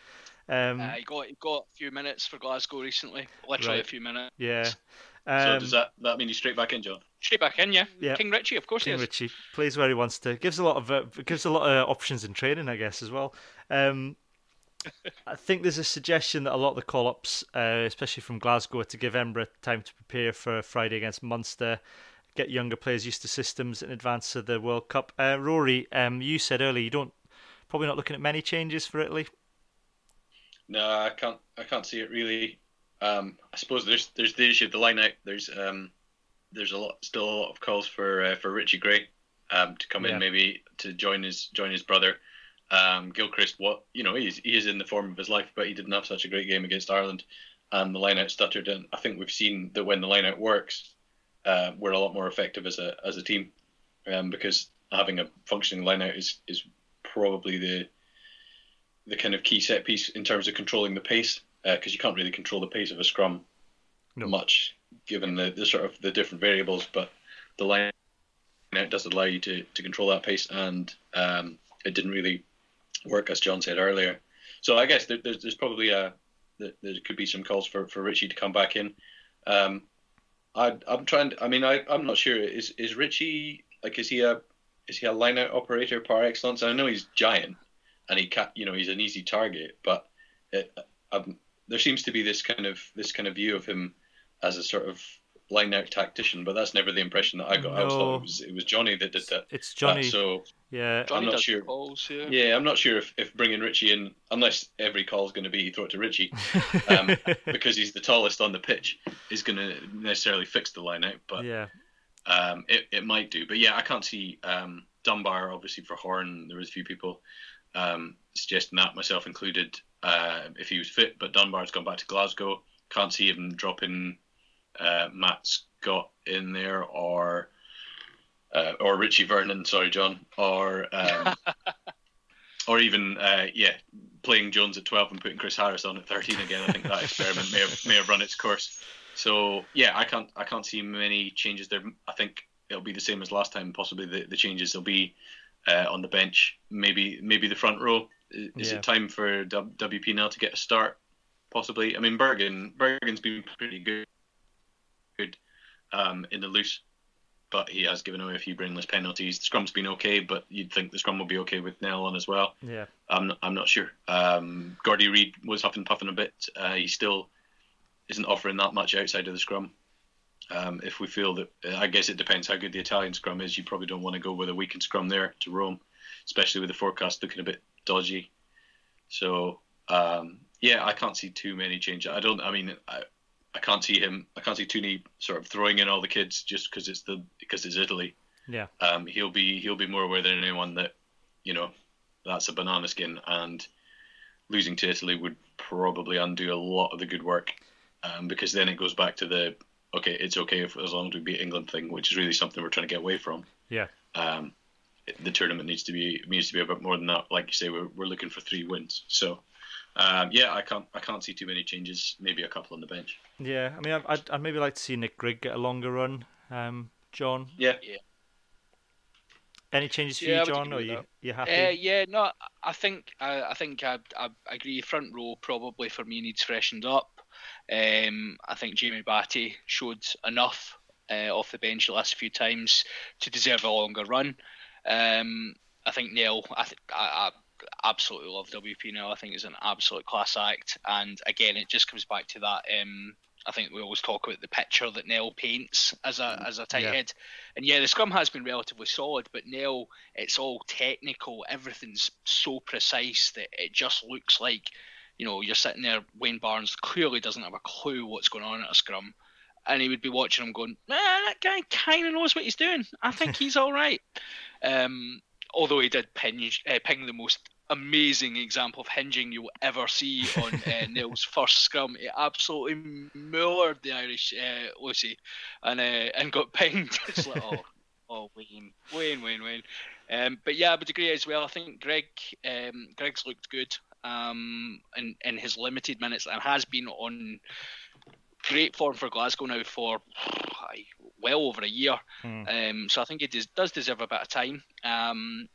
Um, Uh, he got he got a few minutes for Glasgow recently, literally Right. a few minutes. yeah. So Um, does that that mean he's straight back in, John? Straight back in, yeah. Yeah. King Richie, of course King he is. Richie plays where he wants to. Gives a lot of uh, gives a lot of options in training, I guess, as well. Um, I think there's a suggestion that a lot of the call-ups, uh, especially from Glasgow, are to give Embra time to prepare for Friday against Munster, get younger players used to systems in advance of the World Cup. Uh, Rory, um, you said earlier you don't probably not looking at many changes for Italy. No, I can't. I can't see it really. Um, I suppose there's there's the issue of the line out. There's um, there's a lot still a lot of calls for uh, for Richie Gray um, to come Yeah. in maybe to join his join his brother. Um, Gilchrist, what you know, he's he is in the form of his life, but he didn't have such a great game against Ireland, and the line out stuttered. And I think we've seen that when the line out works, uh, we're a lot more effective as a as a team, um, because having a functioning line out is is probably the the kind of key set piece in terms of controlling the pace, because you can't really control the pace of a scrum No. much, given the, the sort of the different variables. But the line out does allow you to, to control that pace, and um, it didn't really work, as John said earlier. So I guess there, there's, there's probably a there, there could be some calls for, for Richie to come back in. Um, I, I'm trying. To, I mean, I'm not sure. Is is Richie like is he a is he a line out operator par excellence? I know he's giant, and he can you know he's an easy target, but it, um, there seems to be this kind of this kind of view of him as a sort of line out tactician, but that's never the impression that I got. I always No. thought it was it was Jonny that did that. It's Jonny. Uh, so yeah, Jonny I'm not does sure. calls, yeah. yeah, I'm not sure if, if bringing Richie in, unless every call is going to be throw it to Richie, um, because he's the tallest on the pitch, is going to necessarily fix the line out. But yeah. um, it, it might do. But yeah, I can't see um, Dunbar, obviously, for Horne. There was a few people um, suggesting that, myself included, uh, if he was fit. But Dunbar's gone back to Glasgow. Can't see him dropping uh, Matt Scott in there or. Uh, or Richie Vernon, sorry, John, or um, or even uh, yeah, playing Jones at twelve and putting Chris Harris on at thirteen again. I think that experiment may have may have run its course. So yeah, I can't I can't see many changes there. I think it'll be the same as last time. Possibly the, the changes will be uh, on the bench. Maybe maybe the front row. Is Yeah. it time for W- WP now to get a start? Possibly. I mean Berghan Berghan's been pretty good good um, in the loose, but he has given away a few brainless penalties. The scrum's been okay, but you'd think the scrum will be okay with Nel on as well. Yeah. I'm not, I'm not sure. Um, Gordy Reid was huffing and puffing a bit. Uh, he still isn't offering that much outside of the scrum. Um, if we feel that, I guess it depends how good the Italian scrum is. You probably don't want to go with a weakened scrum there to Rome, especially with the forecast looking a bit dodgy. So Um, yeah, I can't see too many changes. I don't. I mean, I, I can't see him. I can't see Tooney sort of throwing in all the kids just because it's the because it's Italy. Yeah. Um, he'll be he'll be more aware than anyone that you know that's a banana skin and losing to Italy would probably undo a lot of the good work um, because then it goes back to the okay it's okay if as long as we beat England thing which is really something we're trying to get away from. Yeah. Um, the tournament needs to be needs to be a bit more than that. Like you say, we're, we're looking for three wins. So um, yeah, I can't I can't see too many changes. Maybe a couple on the bench. Yeah, I mean, I'd, I'd, I'd maybe like to see Nick Grigg get a longer run. Um, John, Yeah. yeah. any changes for Yeah, you, John? agree Or with you you happy? Uh, yeah, no, I think I, I think I, I agree. Front row probably for me needs freshened up. Um, I think Jamie Bhatti showed enough uh, off the bench the last few times to deserve a longer run. Um, I think Nel, I, th- I, I absolutely love WP Nel. I think he's an absolute class act, and again, it just comes back to that. Um, I think we always talk about the picture that Nel paints as a as a tight Yeah. head, and yeah, the scrum has been relatively solid, but Nel, it's all technical. Everything's so precise that it just looks like, you know, you're sitting there. Wayne Barnes clearly doesn't have a clue what's going on at a scrum, and he would be watching him going, "Man, that guy kind of knows what he's doing. I think he's all right." Um, although he did ping, uh, ping the most amazing example of hinging you'll ever see on uh, Nel's first scrum. He absolutely mullered the Irish uh, Lucy and uh, and got pinged. It's like, oh, oh, Wayne, Wayne, Wayne, Wayne. Um, but yeah, I would agree as well. I think Greg, um, Greg's looked good um, in, in his limited minutes and has been on great form for Glasgow now for well over a year. Hmm. Um, so I think he does, does deserve a bit of time. Um,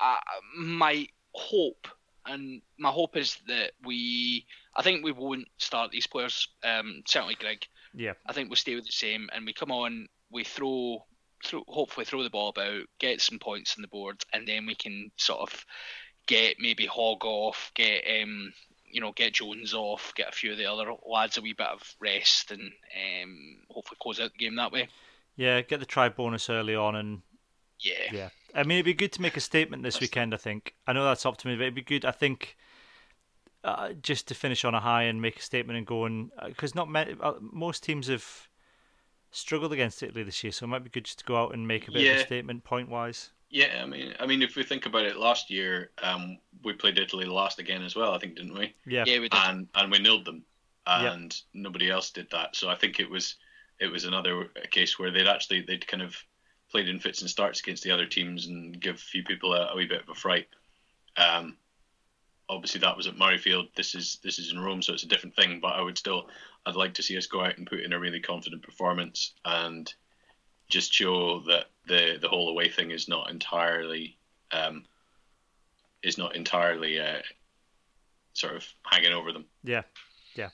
I, my hope and my hope is that we, I think we won't start these players. Um, certainly Greg. Yeah. I think we'll stay with the same, and we come on, we throw, throw, hopefully throw the ball about, get some points on the board, and then we can sort of get maybe Hogg off, get um, you know, get Jones off, get a few of the other lads a wee bit of rest, and um, hopefully close out the game that way. Yeah, get the try bonus early on, and Yeah. yeah, I mean, it'd be good to make a statement this weekend. I think I know that's optimism, but it'd be good. I think uh, just to finish on a high and make a statement and go and because not many, uh, most teams have struggled against Italy this year, so it might be good just to go out and make a bit of a statement point wise. Yeah, I mean, I mean, if we think about it, last year um, we played Italy last again as well. I think, didn't we? Yeah, Yeah, we did. And and we nilled them, Yeah. and nobody else did that. So I think it was it was another case where they'd actually they'd kind of played in fits and starts against the other teams and give a few people a, a wee bit of a fright. Um, obviously that was at Murrayfield. This is this is in Rome, so it's a different thing. But I would still, I'd like to see us go out and put in a really confident performance and just show that the the whole away thing is not entirely um, is not entirely uh, sort of hanging over them. yeah, yeah.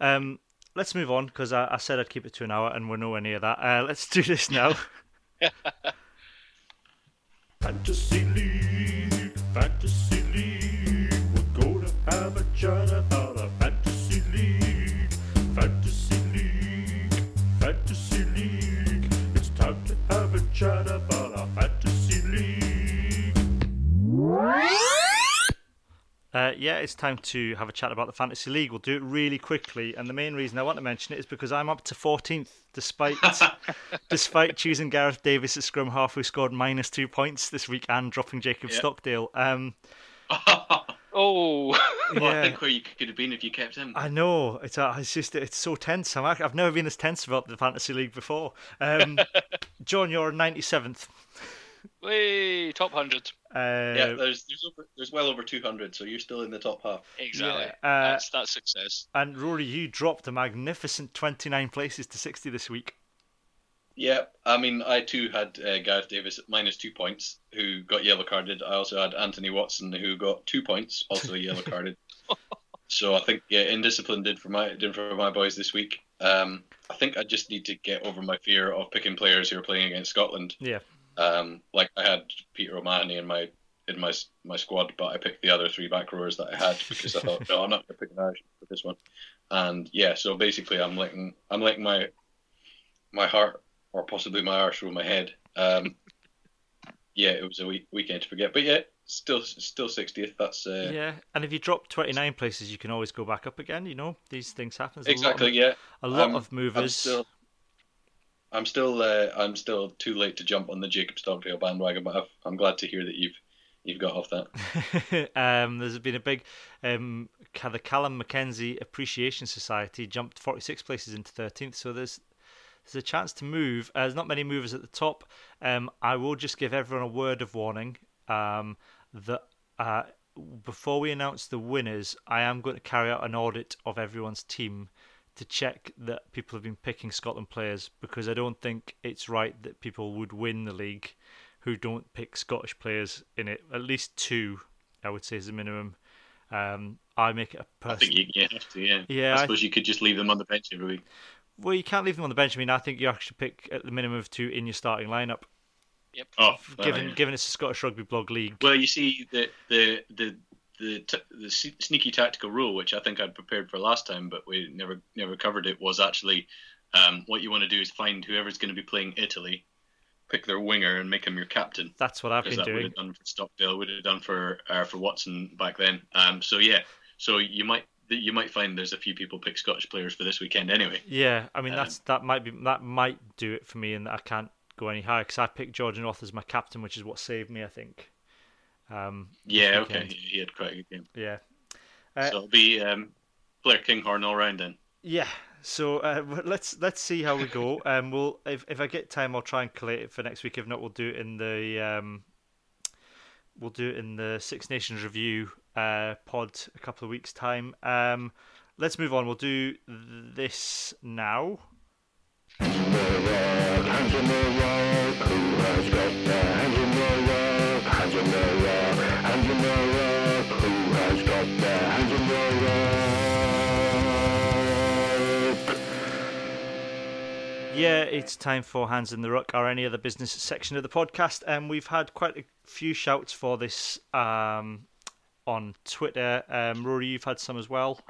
Um, let's move on because I, I said I'd keep it to an hour, and we're nowhere near that. Uh, let's do this now. Fantasy League, Fantasy League. We're gonna have a chat about a Fantasy League, Fantasy League, Fantasy League. It's time to have a chat Uh, yeah, it's time to have a chat about the fantasy league. We'll do it really quickly, and the main reason I want to mention it is because I'm up to 14th, despite despite choosing Gareth Davies at scrum half, who scored minus two points this week, and dropping Jacob Yeah. Stockdale. Um, Oh, Well, yeah, think where you could have been if you kept him. I know. It's uh, it's just it's so tense. I'm, I've never been as tense about the fantasy league before. Um, John, you're 97th. way top hundred. Uh, yeah, there's there's, over, there's well over 200, so you're still in the top half. Exactly. Yeah, uh, that's that's success. and Rory, you dropped a magnificent 29 places to 60 this week. Yeah, I mean, I too had uh, Gareth Davies at minus two points, who got yellow carded. I also had Anthony Watson, who got two points, also yellow carded. so I think yeah, indiscipline did for my did for my boys this week. Um, I think I just need to get over my fear of picking players who are playing against Scotland. Yeah. Um, like I had Peter O'Mahony in my in my my squad, but I picked the other three back rowers that I had because I thought, no, I'm not going to pick an Irish for this one. And yeah, so basically, I'm letting I'm letting my my heart or possibly my arse rule my head. Um, yeah, it was a week, weekend to forget, but yeah, still still 60th. That's uh, Yeah, and if you drop 29 places, you can always go back up again. You know, these things happen. There's exactly. A lot yeah, a lot Um, of movers. still, I'm still, uh, I'm still too late to jump on the Jacob Stockdale bandwagon, but I've, I'm glad to hear that you've you've got off that. um, there's been a big. Um, the Callum Mackenzie Appreciation Society jumped 46 places into 13th, so there's there's a chance to move. Uh, there's not many movers at the top. Um, I will just give everyone a word of warning um, that uh, before we announce the winners, I am going to carry out an audit of everyone's team to check that people have been picking Scotland players because I don't think it's right that people would win the league who don't pick Scottish players in it. At least two, I would say, is the minimum. Um, I make it a I person. think you, you have to. Yeah. Yeah, I I- suppose you could just leave them on the bench every week. Well, you can't leave them on the bench. I mean, I think you actually pick at the minimum of two in your starting lineup. Yep. Oh, Given uh, given it's a Scottish rugby blog league. well, you see the the the the, t- the sneaky tactical rule, which I think I'd prepared for last time, but we never never covered it, was actually um, what you want to do is find whoever's going to be playing Italy, pick their winger and make him your captain. That's what I've been that would have done for Stockdale, would have done for uh, for Watson back then. Um, so yeah, so you might you might find there's a few people pick Scottish players for this weekend anyway. Yeah, I mean Um, that's that might be that might do it for me, and I can't go any higher because I picked George North as my captain, which is what saved me, I think. Um, Yeah, okay, he he had quite a good game. Yeah, Uh, so it'll be um, Blair Kinghorn all round then. yeah. So uh, let's let's see how we go. Um, we'll if if I get time, I'll try and collate it for next week. If not, we'll do it in the um, we'll do it in the Six Nations review uh, pod a couple of weeks time. Um, let's move on. We'll do this now. Hands in the Ruck, hands in the ruck, who has got their hands in the ruck? In the ruck, hands in the ruck, who has got their hands in the ruck? Yeah, it's time for Hands in the Ruck or any other business section of the podcast. And we've had quite a few shouts for this um, on Twitter. Um, Rory, you've had some as well.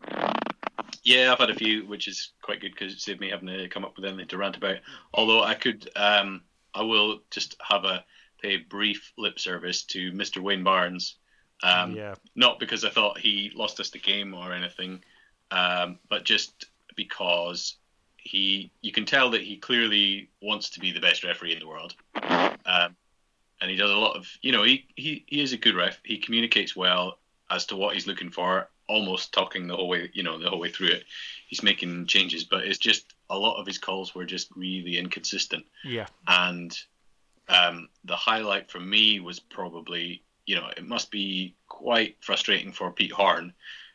Yeah, I've had a few, which is quite good because it saved me having to come up with anything to rant about. Although I could, um, I will just have a pay brief lip service to Mr. Wayne Barnes. Um, yeah, Not because I thought he lost us the game or anything, um, but just because he, you can tell that he clearly wants to be the best referee in the world. Um, and he does a lot of, you know, he, he, he is a good ref. He communicates well as to what he's looking for, almost talking the whole way, you know, the whole way through it. He's making changes, but it's just a lot of his calls were just really inconsistent. yeah, And um, the highlight for me was probably, you know, it must be quite frustrating for Pete Horne,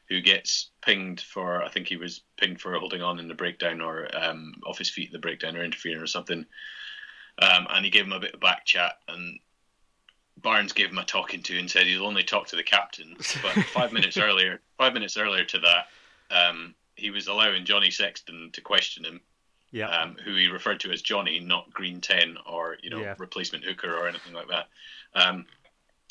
who gets pinged for, I think he was pinged for holding on in the breakdown or um, off his feet in the breakdown or interfering or something. Um, and he gave him a bit of back chat, and Barnes gave him a talking to and said he'll only talk to the captain. But five minutes earlier, five minutes earlier to that, um, he was allowing Johnny Sexton to question him yeah, um, who he referred to as Johnny, not Green Ten or you know Yeah. replacement hooker or anything like that. Um,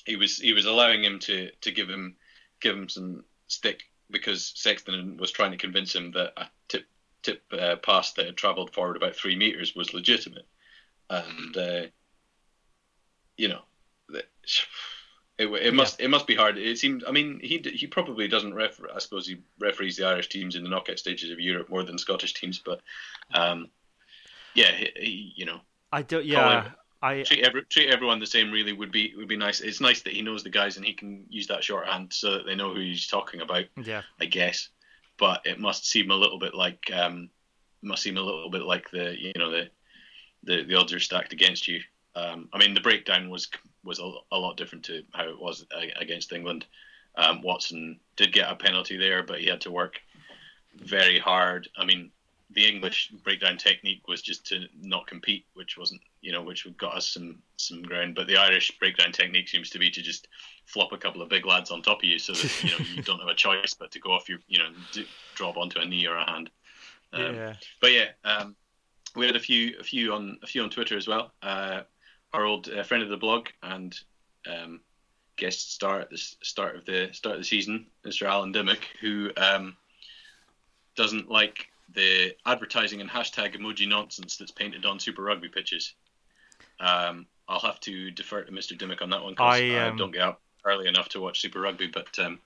he was he was allowing him to to give him give him some stick because Sexton was trying to convince him that a tip tip uh, pass that had travelled forward about three meters was legitimate, and uh, you know. that- It, it must it must be hard. It seemed. I mean, he he probably doesn't refer. I suppose he referees the Irish teams in the knockout stages of Europe more than Scottish teams. But um, yeah, he, he, you know, I don't. Yeah, I treat every, treat everyone the same. Really would be would be nice. It's nice that he knows the guys and he can use that shorthand so that they know who he's talking about. yeah, I guess, but it must seem a little bit like um, must seem a little bit like the you know the the, the odds are stacked against you. Um, I mean, the breakdown was was a, a lot different to how it was against England. Um, Watson did get a penalty there, but he had to work very hard. I mean, the English breakdown technique was just to not compete, which wasn't you know which got us some some ground. But the Irish breakdown technique seems to be to just flop a couple of big lads on top of you, so that you know you don't have a choice but to go off your you know drop onto a knee or a hand. Um, yeah. but yeah, um, we had a few, a few on, a few on Twitter as well. Uh, our old uh, friend of the blog and um, guest star at the start of the start of the season, Mr. Alan Dimmock, who um, doesn't like the advertising and hashtag emoji nonsense that's painted on Super Rugby pitches. Um, I'll have to defer to Mr. Dimmock on that one because I, I, um, don't get up. early enough to watch Super Rugby, but um,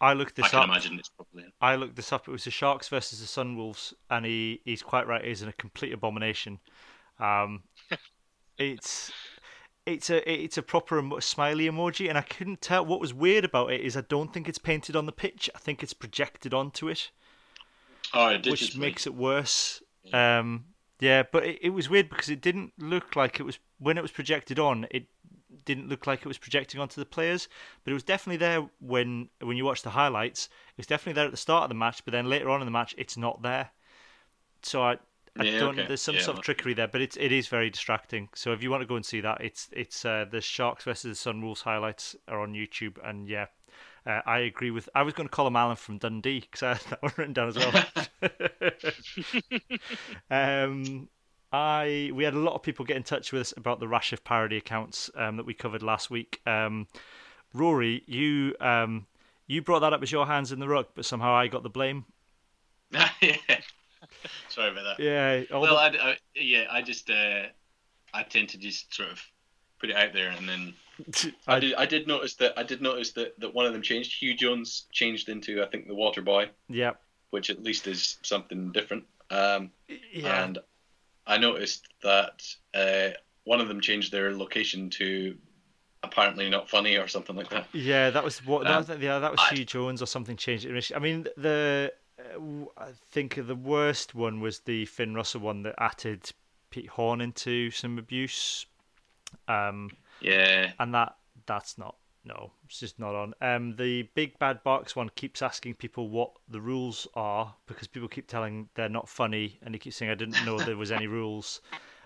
I looked this up. I can up. imagine it's probably. I looked this up. It was the Sharks versus the Sunwolves, and he, he's quite right. It is a complete abomination. Um, it's it's a it's a proper emo- smiley emoji, and I couldn't tell what was weird about it. Is I don't think it's painted on the pitch. I think it's projected onto it, Oh, which makes it worse. Um, yeah, but it, it was weird because it didn't look like it was when it was projected on. It didn't look like it was projecting onto the players, but it was definitely there when when you watch the highlights. It was definitely there at the start of the match, but then later on in the match, it's not there. So I, I Yeah, don't. okay. There's some Yeah, sort of trickery there, but it's it is very distracting. So if you want to go and see that, it's it's uh, the Sharks versus the Sunwolves highlights are on YouTube, and yeah. Uh, I agree with. I was going to call him Alan from Dundee because I had that one written down as well. um, I we had a lot of people get in touch with us about the rash of parody accounts um, that we covered last week. Um, Rory, you um, you brought that up as your hands in the ruck, but somehow I got the blame. yeah. Sorry about that. Yeah, Well, the- I, I, yeah, I just uh, I tend to just sort of put it out there, and then I, I- did. I did notice that I did notice that, that one of them changed. Huw Jones changed into I think the Water Boy, yeah, which at least is something different. Um, yeah. And I noticed that uh, one of them changed their location to apparently not funny or something like that. Yeah, that was what. Um, that, yeah, that was I- Huw Jones or something changed. I mean, the I think the worst one was the Finn Russell one that added Pete Horne into some abuse, um, Yeah, and that that's not no, it's just not on. Um, the Big Bad Box one keeps asking people what the rules are because people keep telling they're not funny, and he keeps saying I didn't know there was any rules.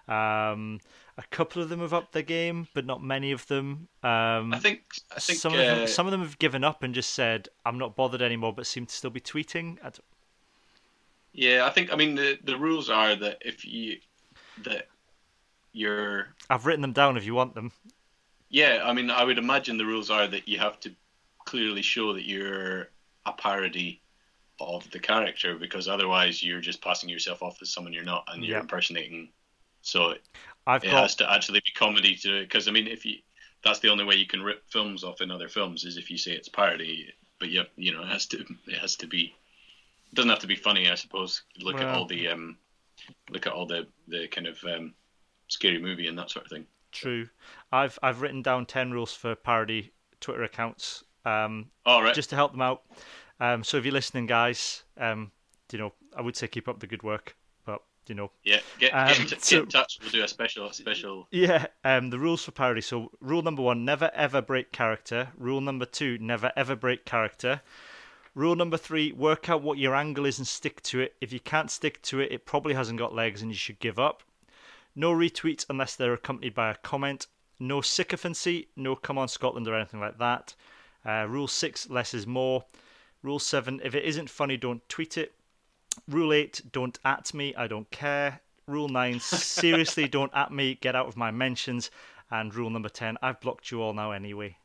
Um, a couple of them have upped their game, but not many of them. Um, I think I think some uh, of them, some of them have given up and just said, "I'm not bothered anymore," but seem to still be tweeting. I yeah, I think I mean the the rules are that if you that you're I've written them down if you want them. Yeah, I mean, I would imagine the rules are that you have to clearly show that you're a parody of the character, because otherwise you're just passing yourself off as someone you're not, and you're Yeah. impersonating. So I've it got has to actually be comedy to it because I mean, if you that's the only way you can rip films off in other films is if you say it's parody. But yeah, you know, it has to it has to be. It doesn't have to be funny, I suppose. Look at all the um, look at all the the kind of um, scary movie and that sort of thing. true. I've I've written down ten rules for parody Twitter accounts, um, All right. just to help them out. Um, so if you're listening, guys, um, you know, I would say keep up the good work, you know, Yeah, get, Um, get, in t- get in touch. We'll do a special special. Yeah, um, the rules for parody. So, rule number one: never ever break character. Rule number two: never ever break character. Rule number three: work out what your angle is and stick to it. If you can't stick to it, it probably hasn't got legs, and you should give up. No retweets unless they're accompanied by a comment. No sycophancy. No come on Scotland or anything like that. Uh, rule six: less is more. Rule seven: if it isn't funny, don't tweet it. Rule 8, don't at me, I don't care. Rule 9, seriously, don't at me, get out of my mentions. And rule number 10, I've blocked you all now anyway.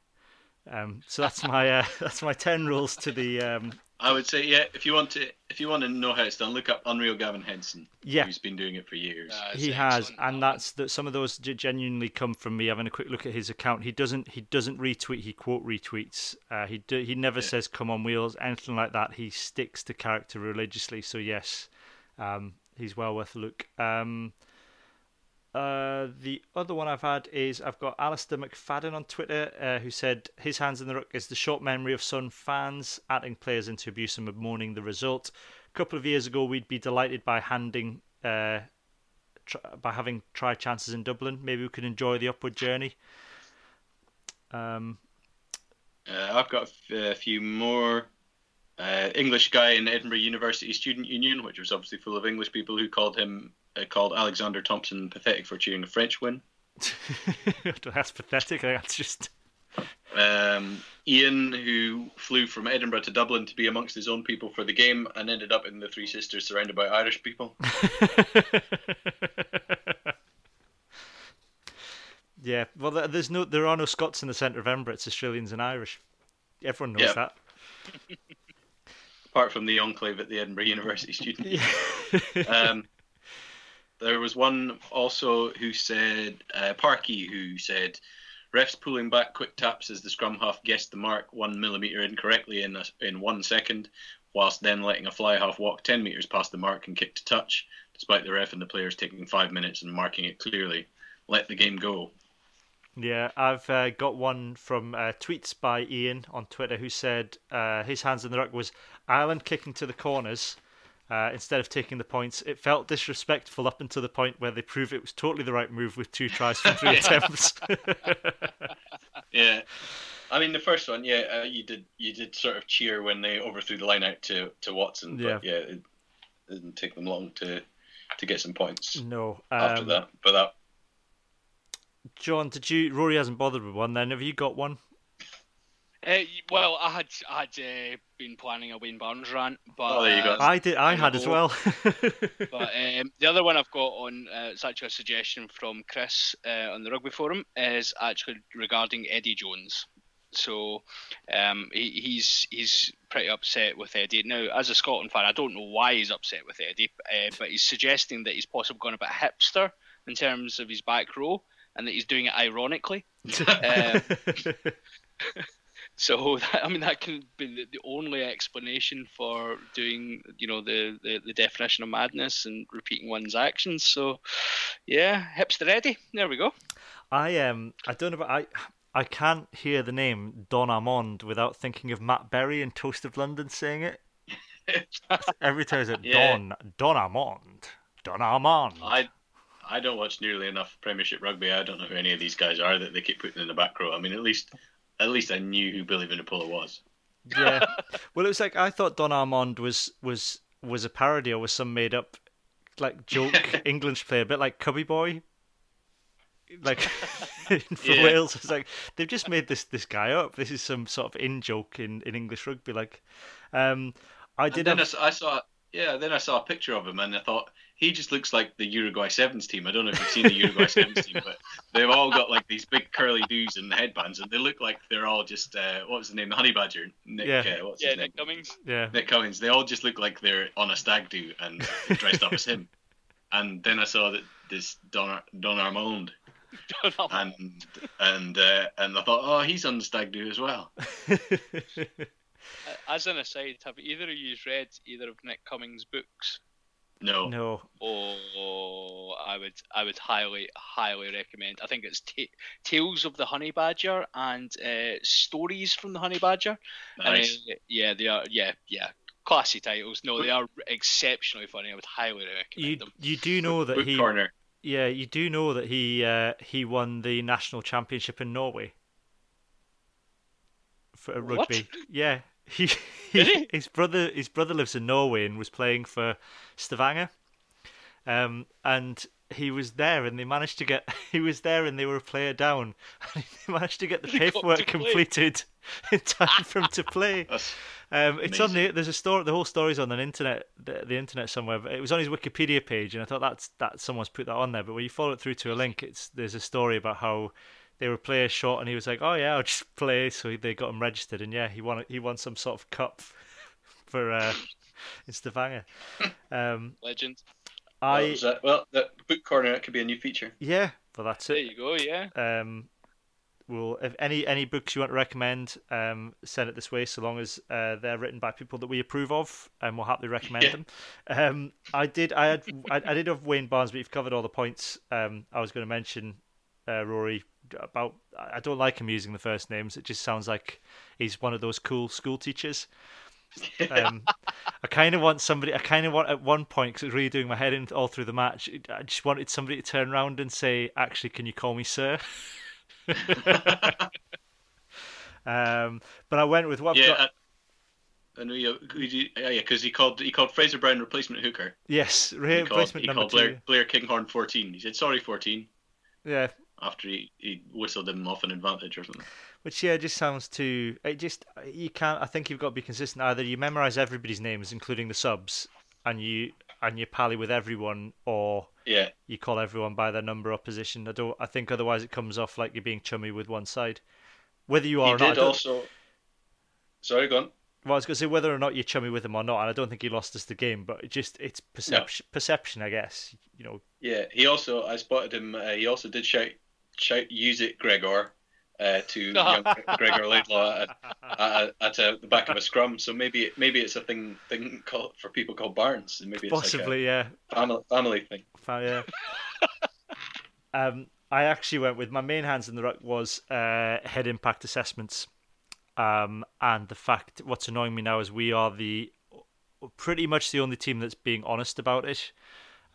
Um, so that's my uh, that's my 10 rules to the. Um, I would say, yeah. If you want to, if you want to know how it's done, look up Unreal Gavin Henson. Yeah. who's been doing it for years. Uh, he has, excellent, and that's that. Some of those genuinely come from me having a quick look at his account. He doesn't he doesn't retweet. He quote retweets. Uh, he do, he never says "come on wheels" anything like that. He sticks to character religiously. So yes, um, he's well worth a look. Um, uh, the other one I've had is I've got Alistair McFadden on Twitter uh, who said his hands in the ruck is the short memory of Sun fans adding players into abuse and mourning the result. A couple of years ago, we'd be delighted by handing uh, tr- by having try chances in Dublin. Maybe we could enjoy the upward journey. Um, Uh, I've got a few more. Uh, English guy in Edinburgh University Student Union, which was obviously full of English people who called him uh, called Alexander Thompson pathetic for cheering a French win. that's pathetic. That's just Um, Ian, who flew from Edinburgh to Dublin to be amongst his own people for the game and ended up in the Three Sisters surrounded by Irish people. yeah. Well, there- there's no there are no Scots in the centre of Edinburgh. It's Australians and Irish. Everyone knows Yeah. that. apart from the enclave at the Edinburgh University student. Yeah. um, there was one also who said, uh, Parky, who said, refs pulling back quick taps as the scrum half guessed the mark one millimetre incorrectly in, a, in one second, whilst then letting a fly half walk 10 metres past the mark and kick to touch, despite the ref and the players taking five minutes and marking it clearly. Let the game go. Yeah, I've uh, got one from uh, tweets by Ian on Twitter who said uh, his hands in the ruck was Ireland kicking to the corners uh, instead of taking the points. It felt disrespectful up until the point where they proved it was totally the right move with two tries from three attempts. Yeah, I mean the first one, yeah, uh, you did you did sort of cheer when they overthrew the line out to, to Watson, but yeah, it didn't take them long to to get some points no. after Um, that. But that John, did you? Rory hasn't bothered with one. Then have you got one? Uh, well, I had I had uh, been planning a Wayne Barnes rant, but Oh, there you go. uh, I did. I had as well. But um, the other one I've got on, uh, it's actually a suggestion from Chris uh, on the rugby forum, is actually regarding Eddie Jones. So um, he, he's he's pretty upset with Eddie. Now, as a Scotland fan, I don't know why he's upset with Eddie, uh, but he's suggesting that he's possibly gone a bit hipster in terms of his back row, and that he's doing it ironically. Um, so that, I mean that can be the, the only explanation for doing you know the, the, the definition of madness and repeating one's actions. So yeah, hipster Eddie. There we go. I um I don't know but I I can't hear the name Don Armand without thinking of Matt Berry in Toast of London saying it. Every time I say Yeah. Don Don Armand. Don Armand. I I don't watch nearly enough Premiership rugby. I don't know who any of these guys are that they keep putting in the back row. I mean, at least at least I knew who Billy Vunipola was. Yeah. well, it was like I thought Don Armand was was was a parody or was some made up like joke English player, a bit like Cubby Boy. Like for Yeah. Wales, it's like they've just made this this guy up. This is some sort of in joke in, in English rugby. Like, um, I And did then I saw, I saw yeah, then I saw a picture of him and I thought he just looks like the Uruguay Sevens team. I don't know if you've seen the Uruguay Sevens team, but they've all got like these big curly doos and headbands, and they look like they're all just uh, what was the name? The Honey Badger. Nick. Yeah. Uh, what's Yeah, his name? Nick Cummins. yeah. Nick Cummins. They all just look like they're on a stag do and dressed up as him. And then I saw that this Don Ar- Don Armand, and and uh, and I thought, oh, he's on the stag do as well. As an aside, have either of you read either of Nick Cummins' books? No, no, Oh, I would I would highly highly recommend. I think it's ta- Tales of the Honey Badger and uh, Stories from the Honey Badger. nice. Uh, yeah, they are. Yeah, yeah, classy titles. No, they are exceptionally funny. I would highly recommend you them. you do know that Book he corner. yeah you do know that he uh, he won the national championship in Norway for What? rugby. Yeah, he, Did he? his brother his brother lives in Norway and was playing for Stavanger, um, and he was there and they managed to get he was there and they were a player down and they managed to get the He paperwork completed in time for him to play. Um, it's on the there's a story. The whole story's on the internet, the, the internet somewhere. But it was on his Wikipedia page, and I thought that's that someone's put that on there. But when you follow it through to a link, it's there's a story about how they were players short, and he was like, "Oh yeah, I'll just play." So they got him registered, and yeah, he won he won some sort of cup for uh, in Stavanger. Um, Legend. well, I is that- well, the book corner that could be a new feature. yeah, well that's it. There you go. Yeah. um, we'll if any any books you want to recommend, um, send it this way. So long as uh, they're written by people that we approve of, and we'll happily recommend Yeah. them. Um, I did I had I, I did have Wayne Barnes, but you've covered all the points. Um, I was going to mention uh, Rory about I don't like him using the first names. It just sounds like he's one of those cool school teachers. Um, I kind of want somebody. I kind of want at one point because it was really doing my head in all through the match. I just wanted somebody to turn around and say, "Actually, can you call me sir?" um, but I went with what I've yeah, got. I, I know you. you- Yeah, yeah, because he called he called Fraser Brown replacement hooker. yes, He re- called, he number called two. Blair, Blair Kinghorn fourteen. He said sorry fourteen Yeah, after he, he whistled him off an advantage or something. which yeah, just sounds too. It just you can't. I think you've got to be consistent. Either you memorize everybody's names, including the subs, and you and you pally with everyone, or Yeah, you call everyone by their number or position. I don't. I think otherwise it comes off like you're being chummy with one side. Whether you are he or not, I did don't- also. Sorry, go on. Well, I was going to say whether or not you're chummy with him or not, and I don't think he lost us the game, but it just it's perception, perception, I guess. You know, Yeah, he also I spotted him. Uh, he also did shout shout use it Gregor uh, to young Gregor Laidlaw at, at, at uh, the back of a scrum. So maybe maybe it's a thing thing called, for people called Barnes. and Maybe it's Possibly, yeah. like a family family thing. Yeah. um, I actually went with my main hands in the ruck was uh, head impact assessments, um, and the fact what's annoying me now is we are the pretty much the only team that's being honest about it.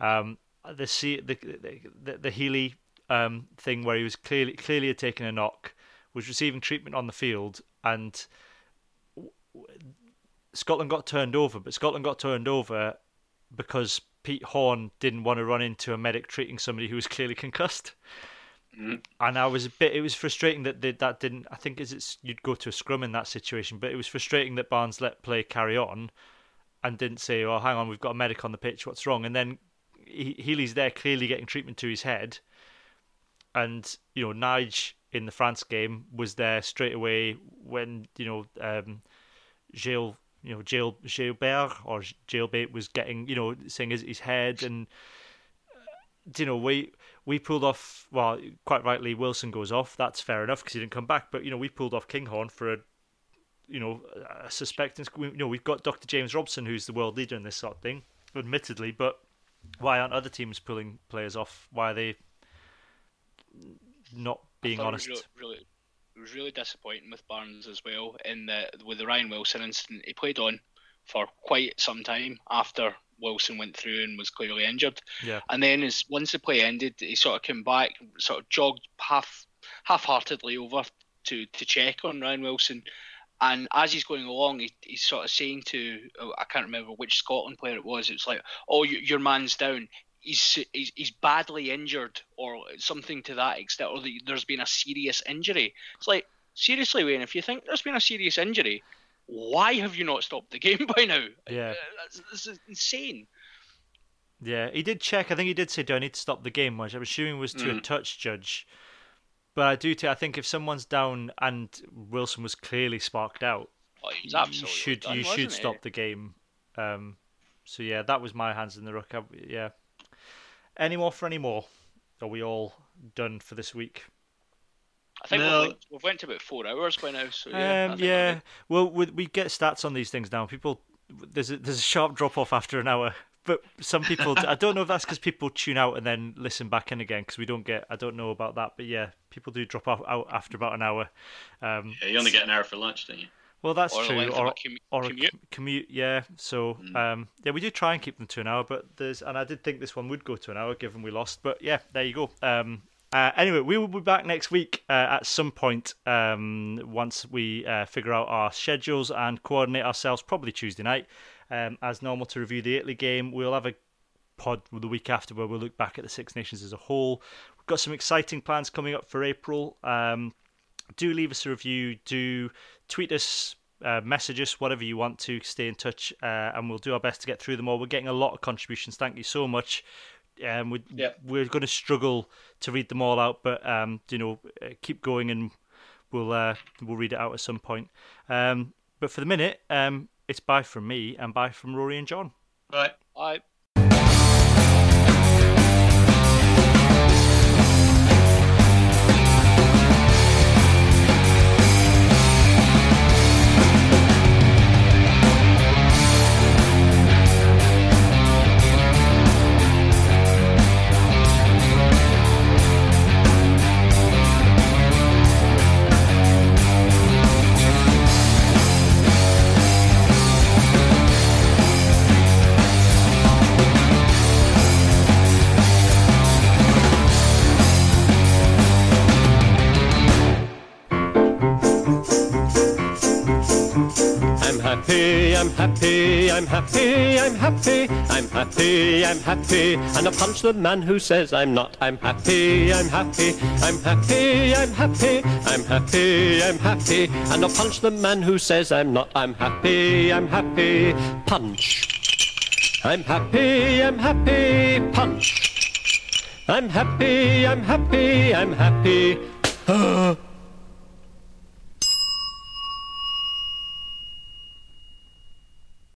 Um, the C, the the, the Healy um, thing where he was clearly clearly had taken a knock, was receiving treatment on the field, and Scotland got turned over. But Scotland got turned over because Pete Horne didn't want to run into a medic treating somebody who was clearly concussed. Mhm. And I was a bit. It was frustrating that they, that didn't. I think is it's you'd go to a scrum in that situation, but it was frustrating that Barnes let play carry on, and didn't say, "Oh, hang on, we've got a medic on the pitch. What's wrong?" And then he, Healy's there, clearly getting treatment to his head, and you know Nige in the France game was there straight away when you know um, Gilles, you know Gilles, Gilbert or Jailbait was getting you know saying his, his head. And uh, you know we we pulled off well quite rightly Wilson goes off. That's fair enough because he didn't come back. But you know we pulled off Kinghorn for a you know a suspect you know we've got Dr James Robson who's the world leader in this sort of thing admittedly. But why aren't other teams pulling players off? Why are they not being honest It was really, really, it was really disappointing with Barnes as well. In the with the Ryan Wilson incident, he played on for quite some time after Wilson went through and was clearly injured. Yeah. And then as once the play ended, he sort of came back, sort of jogged half half-heartedly over to to check on Ryan Wilson. And as he's going along, he, he's sort of saying to oh, I can't remember which Scotland player it was. It's like, "Oh, you, your man's down. He's, he's he's badly injured, or something to that extent, or the, there's been a serious injury." It's like, seriously, Wayne, if you think there's been a serious injury, why have you not stopped the game by now? Yeah. Uh, this is insane. Yeah, he did check. I think he did say, "Do I need to stop the game?" Which I'm assuming was to a Mm. touch judge. But I do. T- I think if someone's down and Wilson was clearly sparked out, Oh, you should done, you should stop the game. Um, so yeah, that was my hands in the ruck. I, yeah. Any more for any more? Are we all done for this week? I think No. we've, went, we've went about four hours by now. So yeah, um, yeah. Well, we, we get stats on these things now. People, there's a, there's a sharp drop off after an hour. But some people, I don't know if that's because people tune out and then listen back in again because we don't get. I don't know about that, but yeah, people do drop off out after about an hour. Um, Yeah, you only get an hour for lunch, don't you? Well, that's Or true. Or commu- or commute. com- commute, yeah. So Mm. um, yeah, we do try and keep them to an hour, but there's and I did think this one would go to an hour given we lost, but yeah, there you go. Um, uh, anyway, we will be back next week uh, at some point um, once we uh, figure out our schedules and coordinate ourselves. Probably Tuesday night, um, as normal, to review the Italy game. We'll have a pod the week after where we'll look back at the Six Nations as a whole. We've got some exciting plans coming up for April. Um, do leave us a review. Do tweet us, uh, message us, whatever you want to. Stay in touch, uh, and we'll do our best to get through them all. We're getting a lot of contributions. Thank you so much. Um, we, Yeah. We're going to struggle to read them all out, but um, you know, uh, keep going, and we'll uh, we'll read it out at some point. Um, but for the minute, um, it's bye from me and bye from Rory and John. Right. I happy, I'm happy, I'm happy, I'm happy, I'm happy, I'm happy, and I punch the man who says I'm not. I'm happy, I'm happy, I'm happy, I'm happy, I'm happy, I'm happy, and I punch the man who says I'm not. I'm happy, I'm happy, punch. I'm happy, I'm happy, punch. I'm happy, I'm happy, I'm happy.